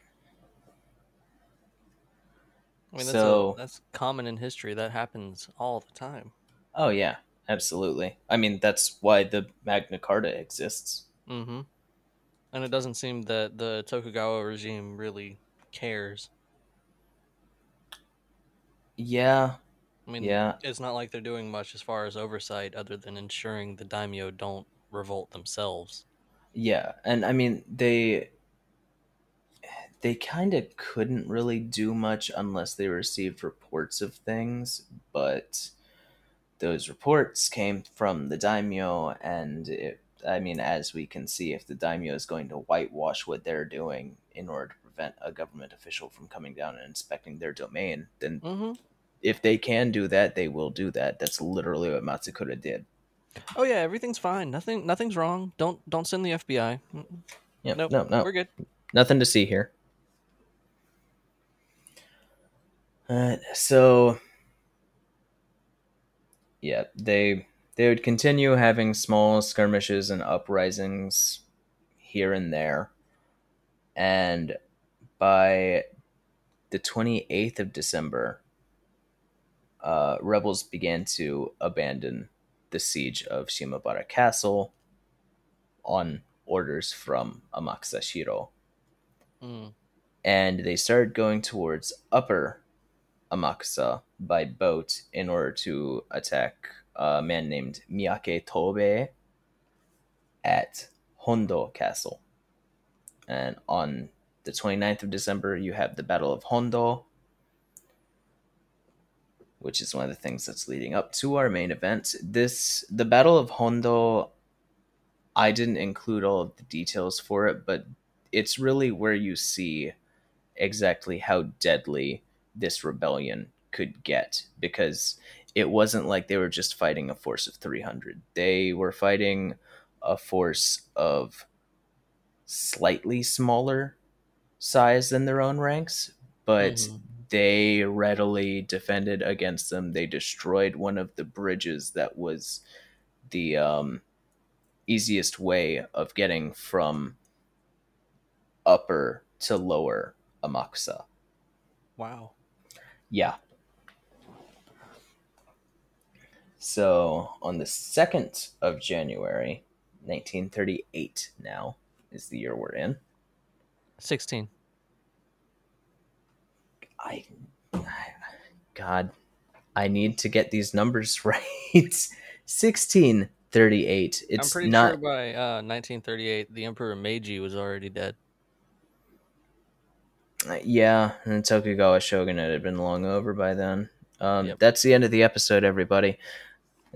I mean, that's, So- a, that's common in history. That happens all the time. Oh yeah, absolutely. I mean, that's why the Magna Carta exists. Mm-hmm. And it doesn't seem that the Tokugawa regime really cares. Yeah, I mean, yeah, it's not like they're doing much as far as oversight other than ensuring the daimyo don't revolt themselves. yeah, and I mean they they kind of couldn't really do much unless they received reports of things, but those reports came from the daimyo, and it, I mean, as we can see, if the daimyo is going to whitewash what they're doing in order to prevent a government official from coming down and inspecting their domain, then Mm-hmm. if they can do that, they will do that. That's literally what Matsukura did. Oh yeah, everything's fine. Nothing, nothing's wrong. Don't, don't send the FBI. Yep, Nope, no, no, we're good. nothing to see here. Uh, so, yeah, they they would continue having small skirmishes and uprisings here and there, and by the twenty eighth of December, uh, rebels began to abandon the siege of Shimabara Castle on orders from Amakusa Shiro Mm. and they started going towards upper Amakusa by boat in order to attack a man named Miyake Tobe at Hondo Castle. And on the 29th of December, you have the Battle of Hondo, which is one of the things that's leading up to our main event. This the Battle of Hondo I didn't include all of the details for it, but it's really where you see exactly how deadly this rebellion could get because it wasn't like they were just fighting a force of 300 they were fighting a force of slightly smaller size than their own ranks but Mhm. they readily defended against them they destroyed one of the bridges that was the um, easiest way of getting from upper to lower Amakusa. Wow. Yeah. So on the 2nd of January, 1938 now is the year we're in. Sixteen. I God, I need to get these numbers right. 1638. It's I'm pretty not sure by uh, 1938, the Emperor Meiji was already dead. Yeah, and Tokugawa Shogunate had been long over by then. Um, Yep. That's the end of the episode, everybody.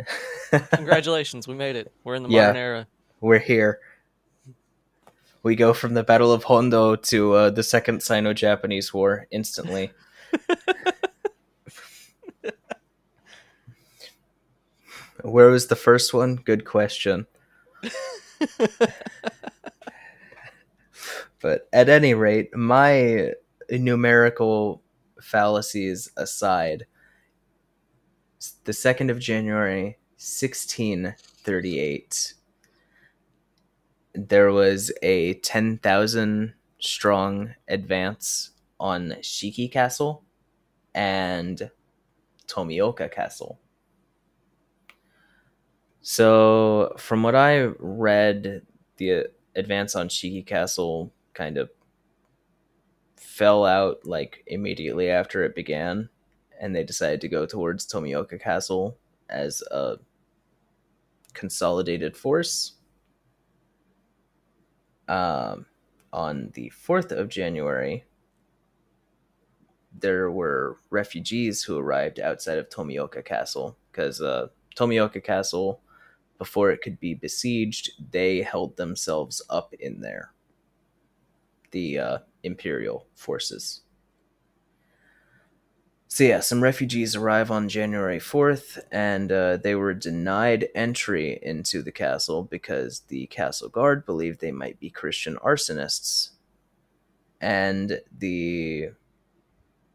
Congratulations, we made it. We're in the Yeah. modern era. We're here. We go from the Battle of Hondo to uh, the Second Sino-Japanese War instantly. Where was the first one? Good question. But at any rate, my numerical fallacies aside, the 2nd of January, 1638, there was a 10,000 strong advance on Shiki Castle and Tomioka Castle. So, from what I read, the advance on Shiki Castle kind of fell out like immediately after it began, and they decided to go towards Tomioka Castle as a consolidated force. Um, on the 4th of January, there were refugees who arrived outside of Tomioka Castle because uh, Tomioka Castle, before it could be besieged, they held themselves up in there. The uh, Imperial forces. So, yeah, some refugees arrive on January 4th, and uh, they were denied entry into the castle because the castle guard believed they might be Christian arsonists. And the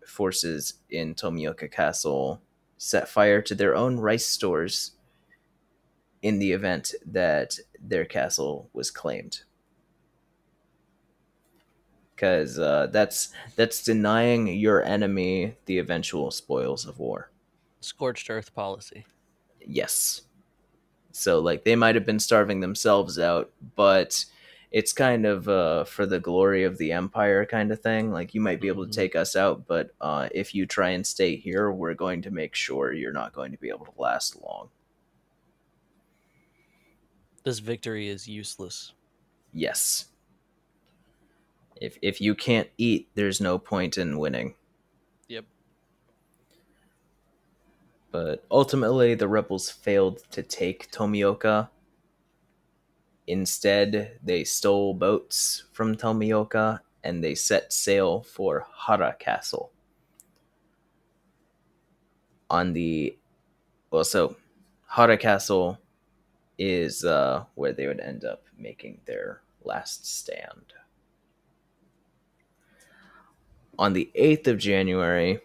forces in Tomioka Castle set fire to their own rice stores in the event that their castle was claimed because uh, that's that's denying your enemy the eventual spoils of war. Scorched earth policy. Yes. So like they might have been starving themselves out, but it's kind of uh, for the glory of the empire kind of thing. Like you might be able to Mhm. take us out, but uh, if you try and stay here, we're going to make sure you're not going to be able to last long. This victory is useless. Yes. If if you can't eat, there's no point in winning. Yep. But ultimately, the rebels failed to take Tomioka. Instead, they stole boats from Tomioka and they set sail for Hara Castle. On the well, so Hara Castle is uh, where they would end up making their last stand. On the 8th of January,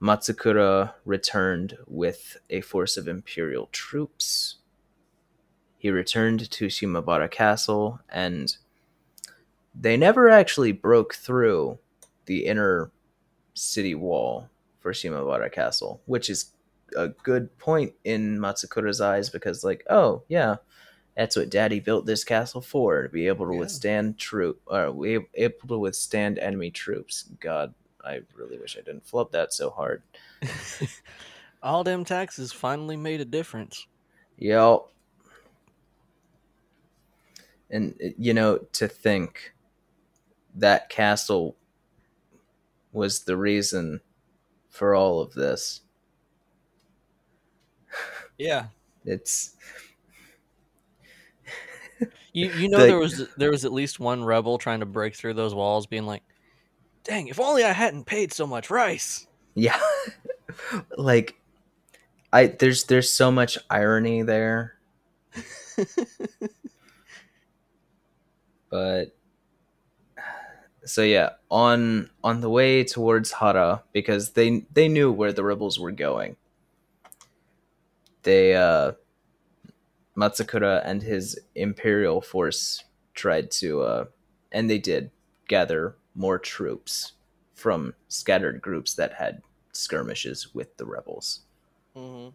Matsukura returned with a force of imperial troops. He returned to Shimabara Castle, and they never actually broke through the inner city wall for Shimabara Castle, which is a good point in Matsukura's eyes because, like, oh, yeah, that's what Daddy built this castle for to be able to Yeah. withstand troop, or we able to withstand enemy troops. God, I really wish I didn't flub that so hard. All them taxes finally made a difference. Yep. And uh, you know, to think that castle was the reason for all of this. Yeah. It's You you know The- there was there was at least one rebel trying to break through those walls, being like, "Dang, if only I hadn't paid so much rice." yeah. like I there's there's so much irony there, but so yeah, on on the way towards Hara because they they knew where the rebels were going. They uh Matsukura and his imperial force tried to uh and they did gather more troops from scattered groups that had skirmishes with the rebels. Mm-hmm.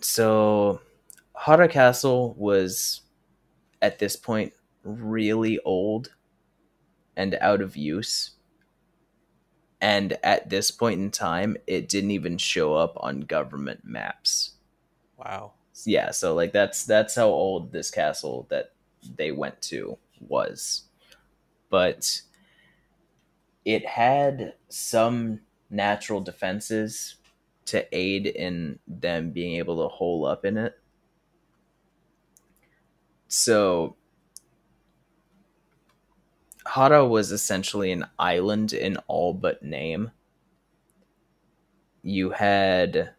So Hara Castle was at this point really old and out of use. And at this point in time, it didn't even show up on government maps. Wow. Yeah, so like that's that's how old this castle that they went to was. But it had some natural defenses to aid in them being able to hole up in it. So Hara was essentially an island in all but name. You had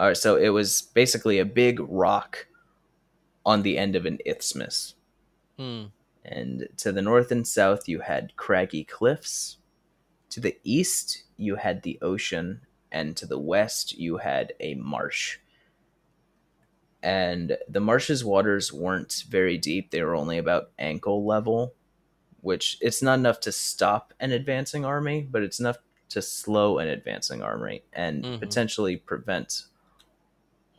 uh, so it was basically a big rock on the end of an isthmus. Hmm. And to the north and south, you had craggy cliffs. To the east, you had the ocean. And to the west, you had a marsh. And the marsh's waters weren't very deep, they were only about ankle level, which it's not enough to stop an advancing army, but it's enough to slow an advancing army and Mhm. potentially prevent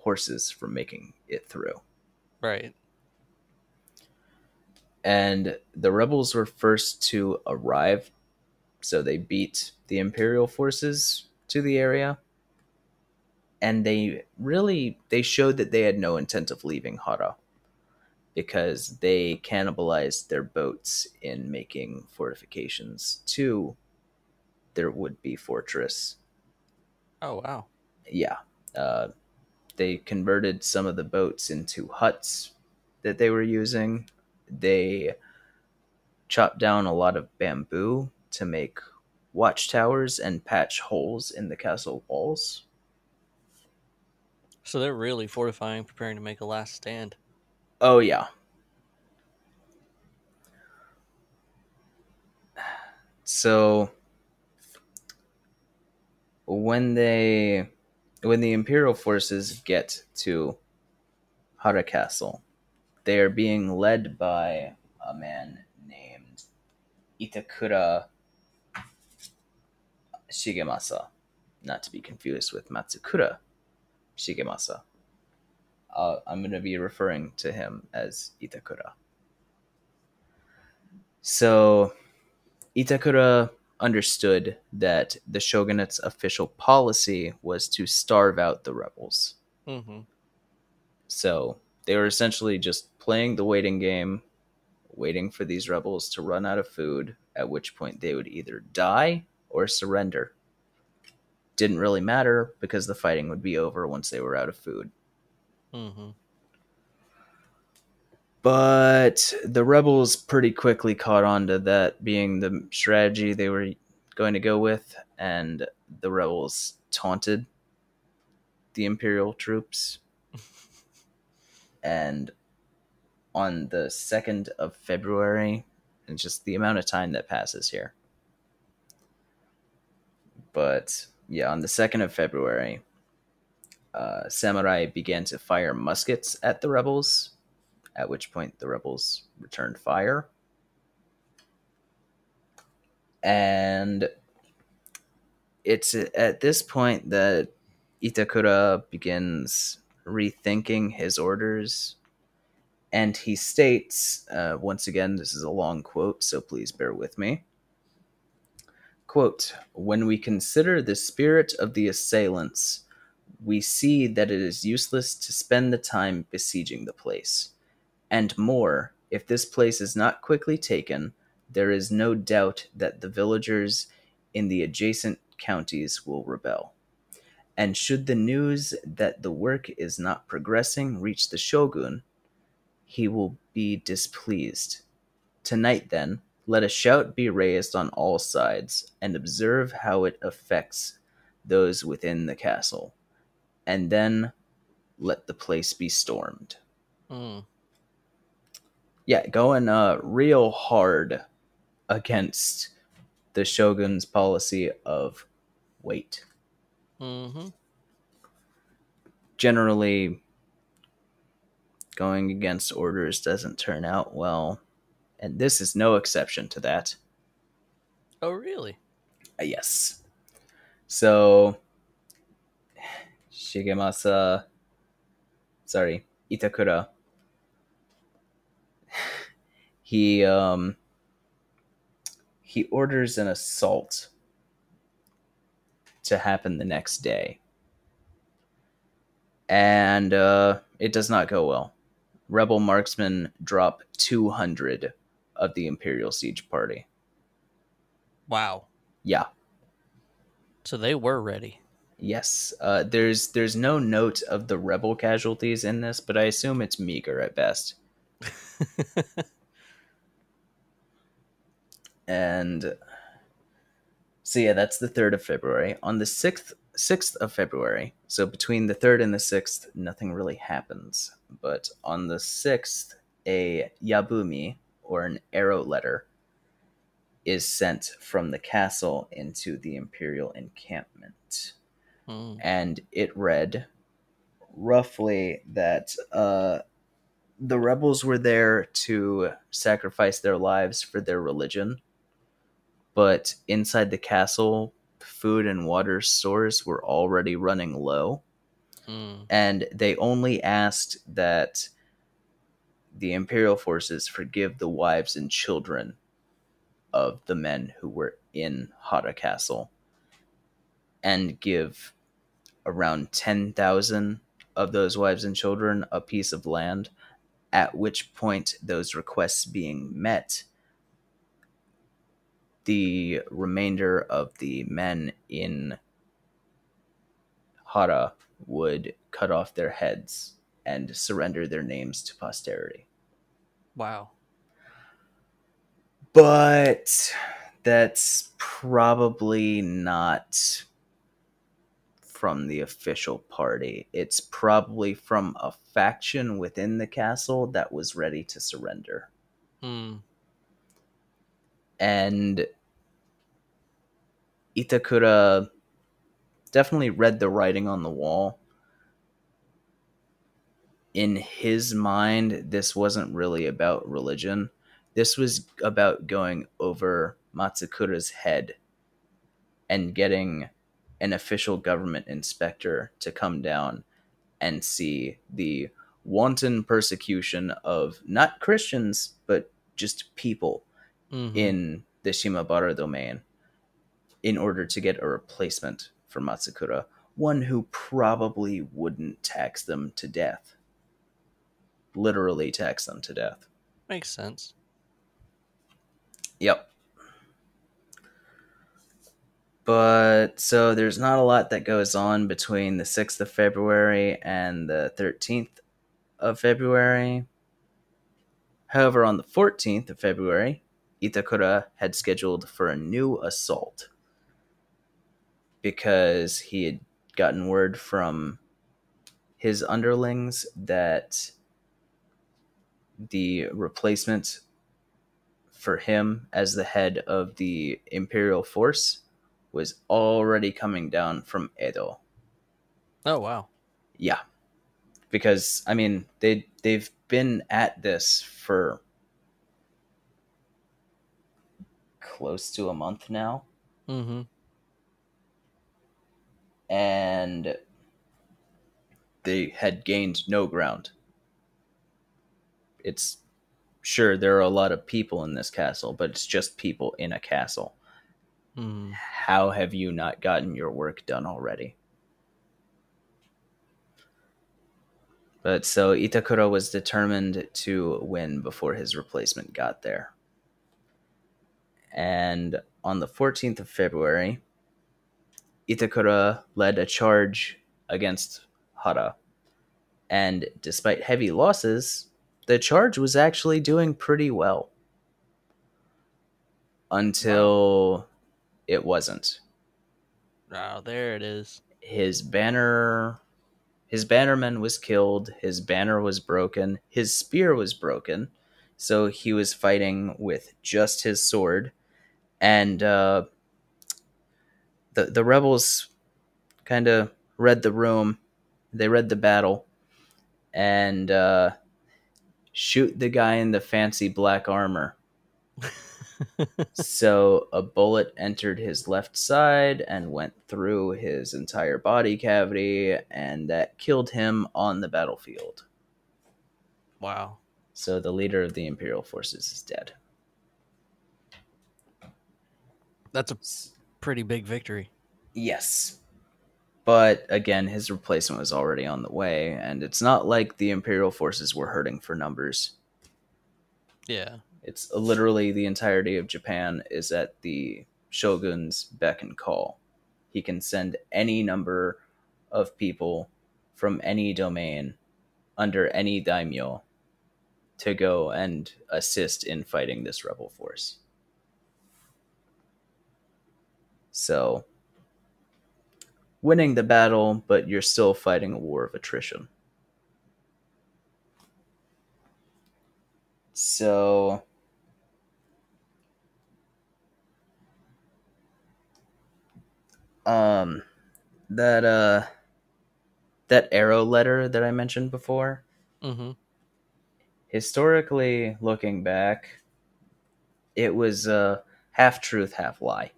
horses from making it through. Right. and the rebels were first to arrive, so they beat the Imperial forces to the area. And they really they showed that they had no intent of leaving Hara because they cannibalized their boats in making fortifications to their would-be fortress. Oh wow. Yeah, uh, they converted some of the boats into huts that they were using. They chopped down a lot of bamboo to make watchtowers and patch holes in the castle walls. So they're really fortifying, preparing to make a last stand. Oh yeah. So when they when the imperial forces get to Hara Castle, they are being led by a man named Itakura Shigemasa, not to be confused with Matsukura Shigemasa. Uh, I'm going to be referring to him as Itakura. So, Itakura understood that the shogunate's official policy was to starve out the rebels. Mm-hmm. So, they were essentially just playing the waiting game, waiting for these rebels to run out of food, at which point they would either die or surrender. Didn't really matter because the fighting would be over once they were out of food. Mm-hmm. But the rebels pretty quickly caught on to that being the strategy they were going to go with, and the rebels taunted the Imperial troops. and on the 2nd of February, and just the amount of time that passes here. But yeah, on the 2nd of February, uh, samurai began to fire muskets at the rebels, at which point the rebels returned fire. And it's at this point that Itakura begins rethinking his orders. And he states, uh, once again, this is a long quote, so please bear with me. Quote When we consider the spirit of the assailants, we see that it is useless to spend the time besieging the place. And more, if this place is not quickly taken, there is no doubt that the villagers in the adjacent counties will rebel. And should the news that the work is not progressing reach the shogun, he will be displeased. Tonight, then, let a shout be raised on all sides, and observe how it affects those within the castle. And then let the place be stormed. Mm. Yeah, going uh, real hard against the shogun's policy of wait. Mm-hmm. Generally, going against orders doesn't turn out well, and this is no exception to that. Oh, really? Uh, yes. So, Shigemasa, sorry, Itakura, he um he orders an assault to happen the next day. And uh, it does not go well. Rebel marksmen drop 200 of the Imperial siege party. Wow. Yeah. So they were ready. Yes. Uh, there's there's no note of the rebel casualties in this, but I assume it's meager at best. and so yeah, that's the third of February. On the sixth sixth of February, so between the third and the sixth, nothing really happens. But on the sixth, a yabumi or an arrow letter is sent from the castle into the imperial encampment, Mm. and it read roughly that uh, the rebels were there to sacrifice their lives for their religion but inside the castle, food and water stores were already running low, Mm. and they only asked that the imperial forces forgive the wives and children of the men who were in Hara Castle and give around 10,000 of those wives and children a piece of land, at which point, those requests being met, the remainder of the men in Hara would cut off their heads and surrender their names to posterity. Wow. But that's probably not from the official party. It's probably from a faction within the castle that was ready to surrender. Hmm. And Itakura definitely read the writing on the wall. In his mind, this wasn't really about religion. This was about going over Matsukura's head and getting an official government inspector to come down and see the wanton persecution of not Christians, but just people Mhm. in the Shimabara domain in order to get a replacement for Matsukura, one who probably wouldn't tax them to death. Literally tax them to death. Makes sense. Yep. But so there's not a lot that goes on between the 6th of February and the 13th of February. However, on the 14th of February, Itakura had scheduled for a new assault because he had gotten word from his underlings that the replacement for him as the head of the imperial force was already coming down from Edo. Oh wow. Yeah. Because I mean, they they've been at this for close to a month now Mm-hmm. and they had gained no ground. It's sure there are a lot of people in this castle, but it's just people in a castle. Mm. How have you not gotten your work done already? But so Itakura was determined to win before his replacement got there. And on the 14th of February, Itakura led a charge against Hara. And despite heavy losses, the charge was actually doing pretty well. Until it wasn't. Oh, there it is. his banner his bannerman was killed his banner was broken his spear was broken so he was fighting with just his sword and uh, the the rebels kind of read the room they read the battle and uh, shoot the guy in the fancy black armor so a bullet entered his left side and went through his entire body cavity, and that killed him on the battlefield. wow. So the leader of the Imperial forces is dead. That's a pretty big victory. Yes. But again, his replacement was already on the way, and it's not like the Imperial forces were hurting for numbers. Yeah. It's uh, literally the entirety of Japan is at the shogun's beck and call. He can send any number of people from any domain under any daimyo to go and assist in fighting this rebel force. So, winning the battle, but you're still fighting a war of attrition. So, um that uh that arrow letter that I mentioned before, Mm-hmm. historically looking back, it was uh half truth, half lie.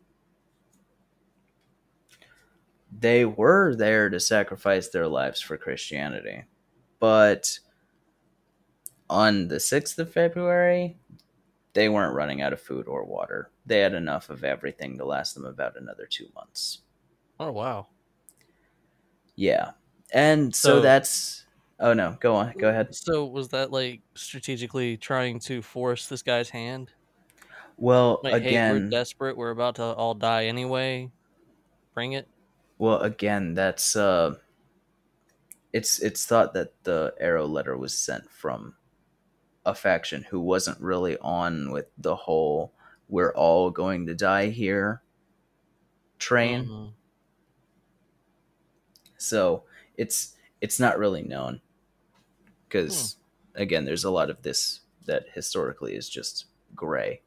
They were there to sacrifice their lives for Christianity, but on the 6th of February, they weren't running out of food or water. They had enough of everything to last them about another two months. Oh wow. Yeah. And so, So- that's. Oh no, go on. Go ahead. So was that like strategically trying to force this guy's hand? Well, Like, hey, we're again, desperate. We're about to all die anyway. Bring it. Well, again, that's uh, it's it's thought that the arrow letter was sent from a faction who wasn't really on with the whole "we're all going to die here" train. Mhm. So it's it's not really known because again, there's a lot of this that historically is just gray.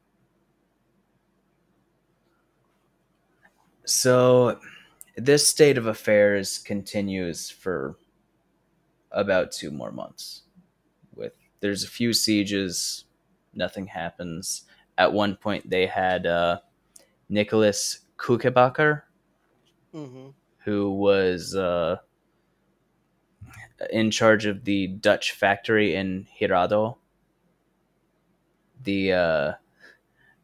So this state of affairs continues for about two more months. With there's a few sieges, nothing happens. At one point, they had uh, Nicholas Couckebacker, Mhm. who was uh, in charge of the Dutch factory in Hirado. The uh,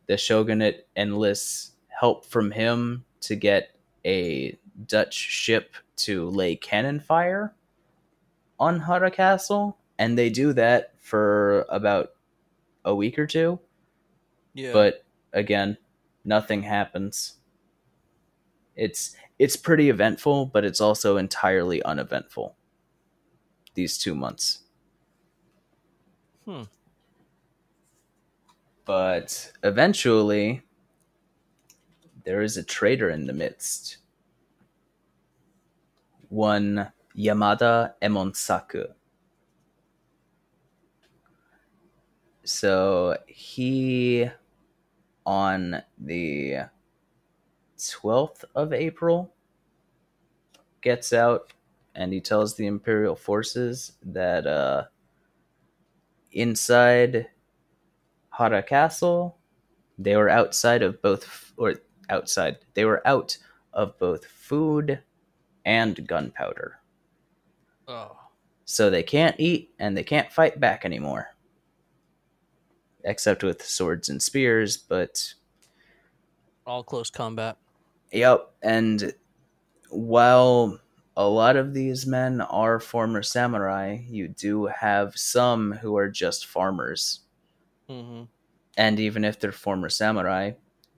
the shogunate enlists help from him to get a Dutch ship to lay cannon fire on Hara Castle, and they do that for about a week or two. Yeah. But again, nothing happens. It's it's pretty eventful, but it's also entirely uneventful. These two months. Hmm. But eventually, there is a traitor in the midst. One Yamada Emonsaku. So he, on the 12th of April, gets out and he tells the Imperial forces that uh, inside Hara Castle, they were outside of both, or outside, they were out of both food and gunpowder. oh. So they can't eat and they can't fight back anymore. Except with swords and spears, but All close combat. Yep, and while a lot of these men are former samurai, you do have some who are just farmers. Mm-hmm. And even if they're former samurai,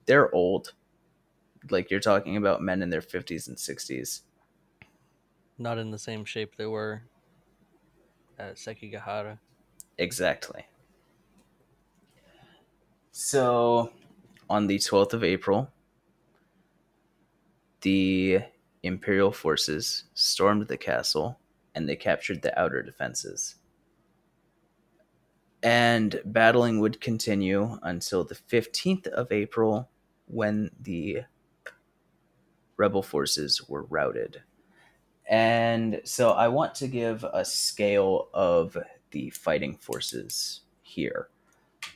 they're old. Like you're talking about men in their 50s and 60s. Not in the same shape they were at Sekigahara. Exactly. So, on the 12th of April, the Imperial forces stormed the castle and they captured the outer defenses. And battling would continue until the 15th of April when the rebel forces were routed. And so I want to give a scale of the fighting forces here.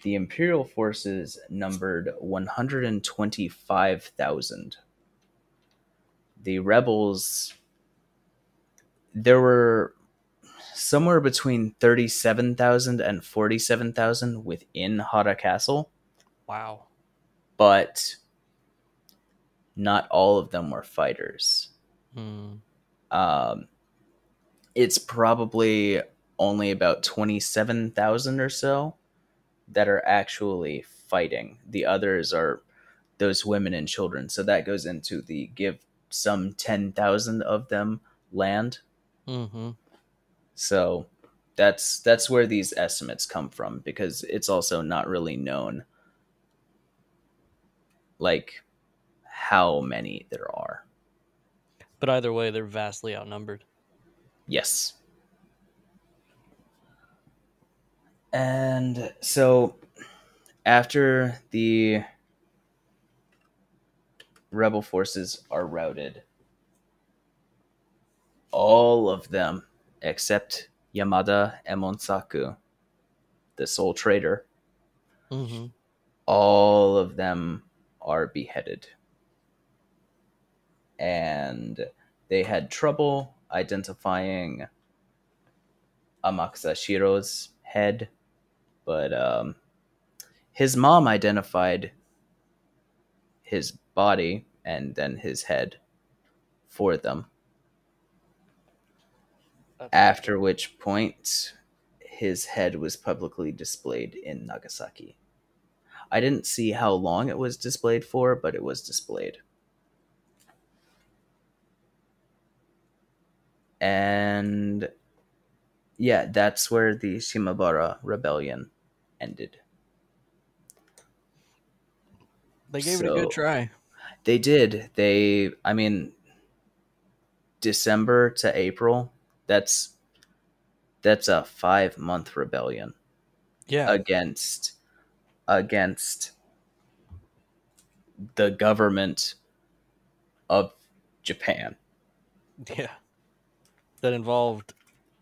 The Imperial forces numbered 125,000. The rebels, there were somewhere between 37,000 and 47,000 within Hara Castle, Wow. but not all of them were fighters. Hmm. Um, it's probably only about 27,000 or so that are actually fighting. The others are those women and children. So that goes into the give some 10,000 of them land. hmm So that's that's where these estimates come from because it's also not really known like how many there are. But either way, they're vastly outnumbered. Yes. And so after the rebel forces are routed, all of them except Yamada Emonsaku, the sole traitor, hmm all of them are beheaded. And they had trouble identifying Amakusa Shiro's head but um, his mom identified his body and then his head for them. That's After which point, his head was publicly displayed in Nagasaki. I didn't see how long it was displayed for, but it was displayed. And yeah, that's where the Shimabara rebellion ended. They gave it a good try. They did. They, I mean, December to April. That's that's a five month rebellion Yeah. against against the government of Japan. yeah. That involved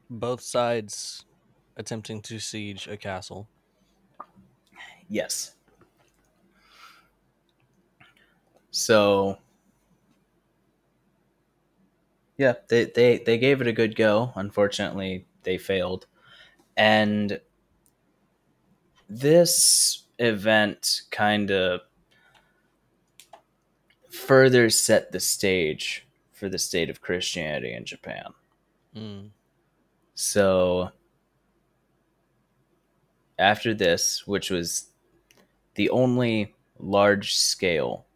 both sides attempting to siege a castle. Yes. So yeah, they, they they gave it a good go. Unfortunately, they failed. And this event kind of further set the stage for the state of Christianity in Japan. Mm. So after this, which was the only large scale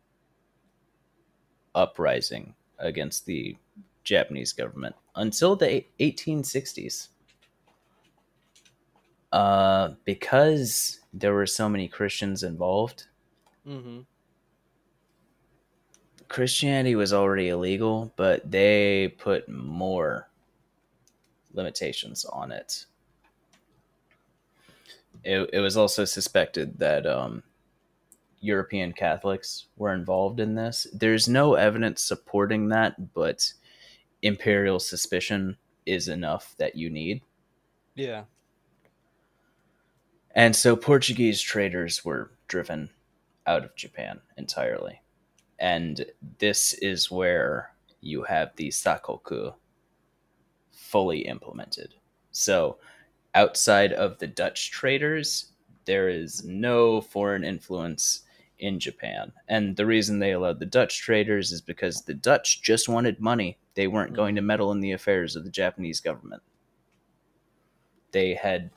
uprising against the Japanese government until the 1860s. Uh, because there were so many Christians involved, Mm-hmm. Christianity was already illegal, but they put more limitations on it. It, it was also suspected that um, European Catholics were involved in this. There's no evidence supporting that, but imperial suspicion is enough that you need. Yeah. And so Portuguese traders were driven out of Japan entirely. And this is where you have the Sakoku fully implemented. So outside of the Dutch traders, there is no foreign influence in Japan. And the reason they allowed the Dutch traders is because the Dutch just wanted money. They weren't hmm. going to meddle in the affairs of the Japanese government. They had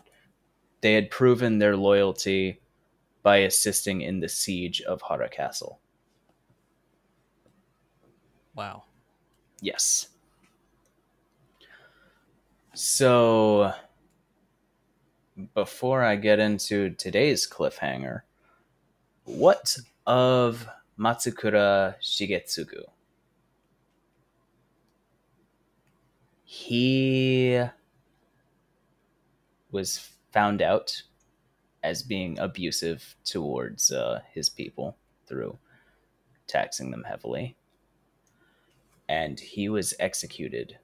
they had proven their loyalty by assisting in the siege of Hara Castle. Wow. Yes. So, before I get into today's cliffhanger, what of Matsukura Shigetsugu? He was found out as being abusive towards uh, his people through taxing them heavily and he was executed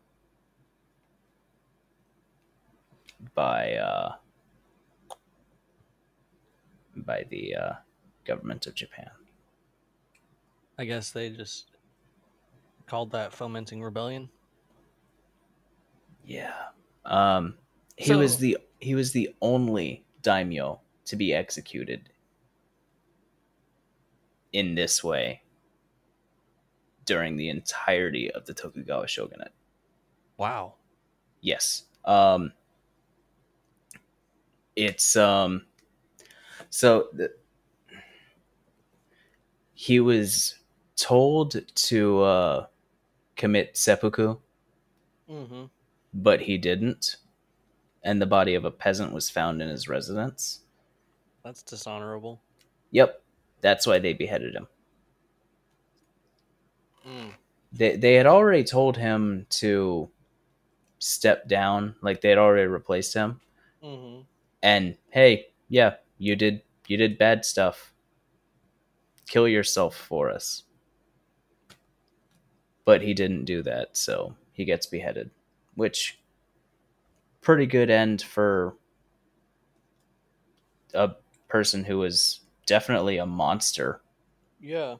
by uh, by the uh, government of Japan. I guess they just called that fomenting rebellion. Yeah, um, he was the he was the only daimyo to be executed in this way during the entirety of the Tokugawa shogunate. Wow. Yes. Um it's um so the, he was told to uh commit seppuku, Mm-hmm. but he didn't. And the body of a peasant was found in his residence. That's dishonorable. Yep. That's why they beheaded him. Mm. They they had already told him to step down, like they had already replaced him. Mm-hmm. And hey yeah you did you did bad stuff kill yourself for us but he didn't do that so he gets beheaded which pretty good end for a person who was definitely a monster Yeah.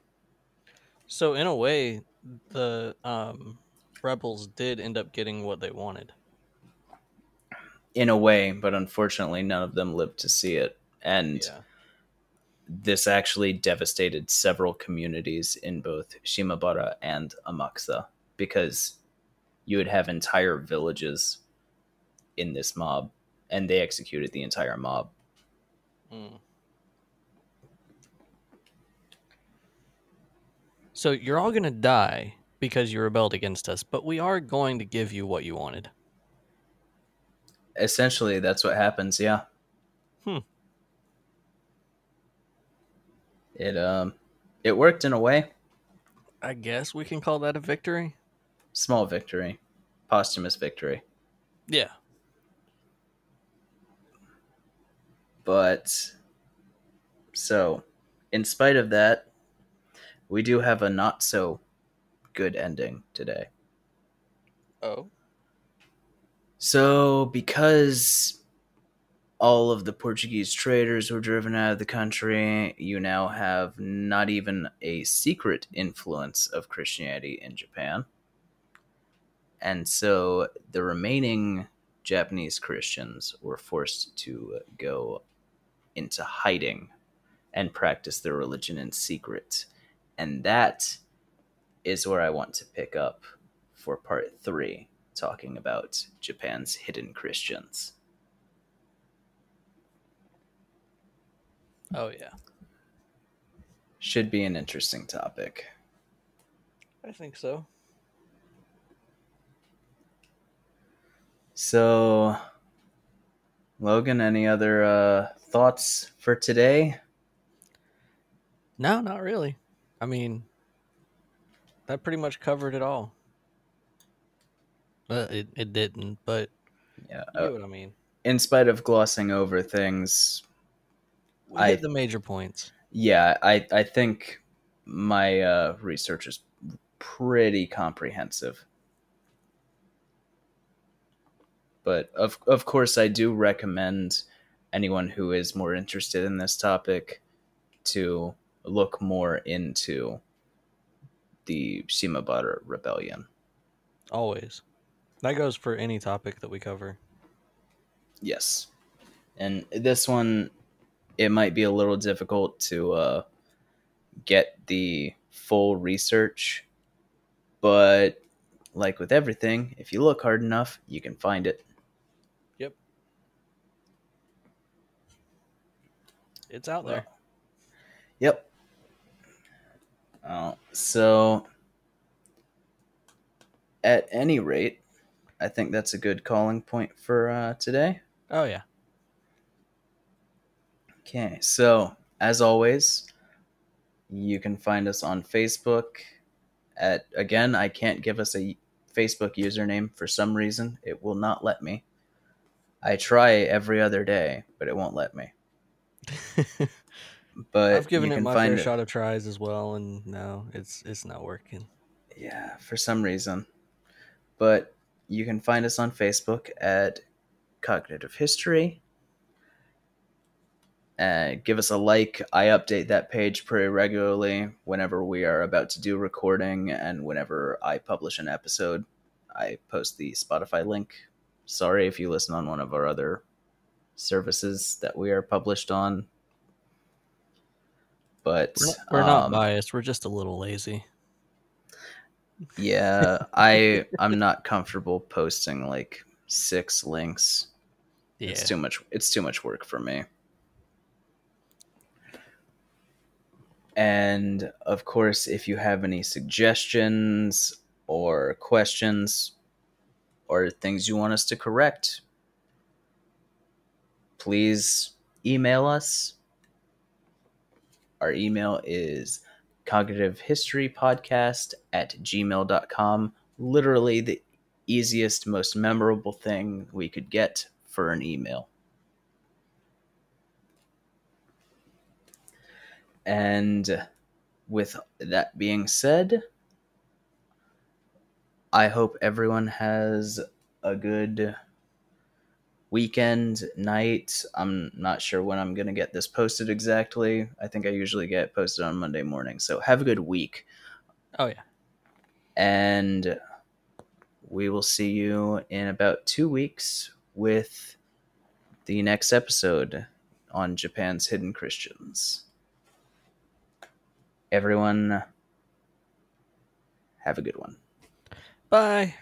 So in a way, the um, rebels did end up getting what they wanted. In a way but unfortunately none of them lived to see it And Yeah. this actually devastated several communities in both Shimabara and Amakusa because you would have entire villages in this mob and they executed the entire mob. Mm. So you're all gonna die because you rebelled against us, but we are going to give you what you wanted. Essentially, that's what happens, yeah. Hmm. It um it worked in a way. I guess we can call that a victory. Small victory. Posthumous victory. Yeah. But so, in spite of that, we do have a not so good ending today. Oh. So, because all of the Portuguese traders were driven out of the country, you now have not even a secret influence of Christianity in Japan. And so the remaining Japanese Christians were forced to go into hiding and practice their religion in secret. And that is where I want to pick up for part three, talking about Japan's hidden Christians. Oh yeah. Should be an interesting topic. I think so. So, Logan, any other uh, thoughts for today? No, not really. I mean, that pretty much covered it all. It, it didn't, but Yeah. you uh, know what I mean. in spite of glossing over things, We I- hit the major points. yeah, I I think my uh, research is pretty comprehensive. But of of course, I do recommend anyone who is more interested in this topic to look more into the Shimabara rebellion. Always. That goes for any topic that we cover. Yes. And this one, it might be a little difficult to uh, get the full research, but like with everything, if you look hard enough, you can find it. Yep. It's out there. Yep. Uh, so, at any rate, I think that's a good calling point for uh, today. Oh yeah. Okay, so as always, you can find us on Facebook. At again, I can't give us a Facebook username for some reason. It will not let me. I try every other day, but it won't let me. But I've given it my fair it. shot of tries as well, and no, it's it's not working. Yeah, for some reason. But you can find us on Facebook at Cognitive History. Uh, give us a like. I update that page pretty regularly whenever we are about to do recording and whenever I publish an episode. I post the Spotify link. Sorry if you listen on one of our other services that we are published on. But We're not, we're not um, biased. We're just a little lazy. Yeah i i'm not comfortable posting like six links. Yeah. it's too much it's too much work for me. And of course if you have any suggestions or questions or things you want us to correct please email us. Our email is cognitive history podcast at gmail.com literally the easiest most memorable thing we could get for an email. And with that being said i hope everyone has a good weekend night. I'm not sure when I'm going to get this posted exactly. I think I usually get posted on Monday morning. So have a good week. Oh yeah. And we will see you in about two weeks with the next episode on Japan's hidden Christians. Everyone, have a good one. Bye.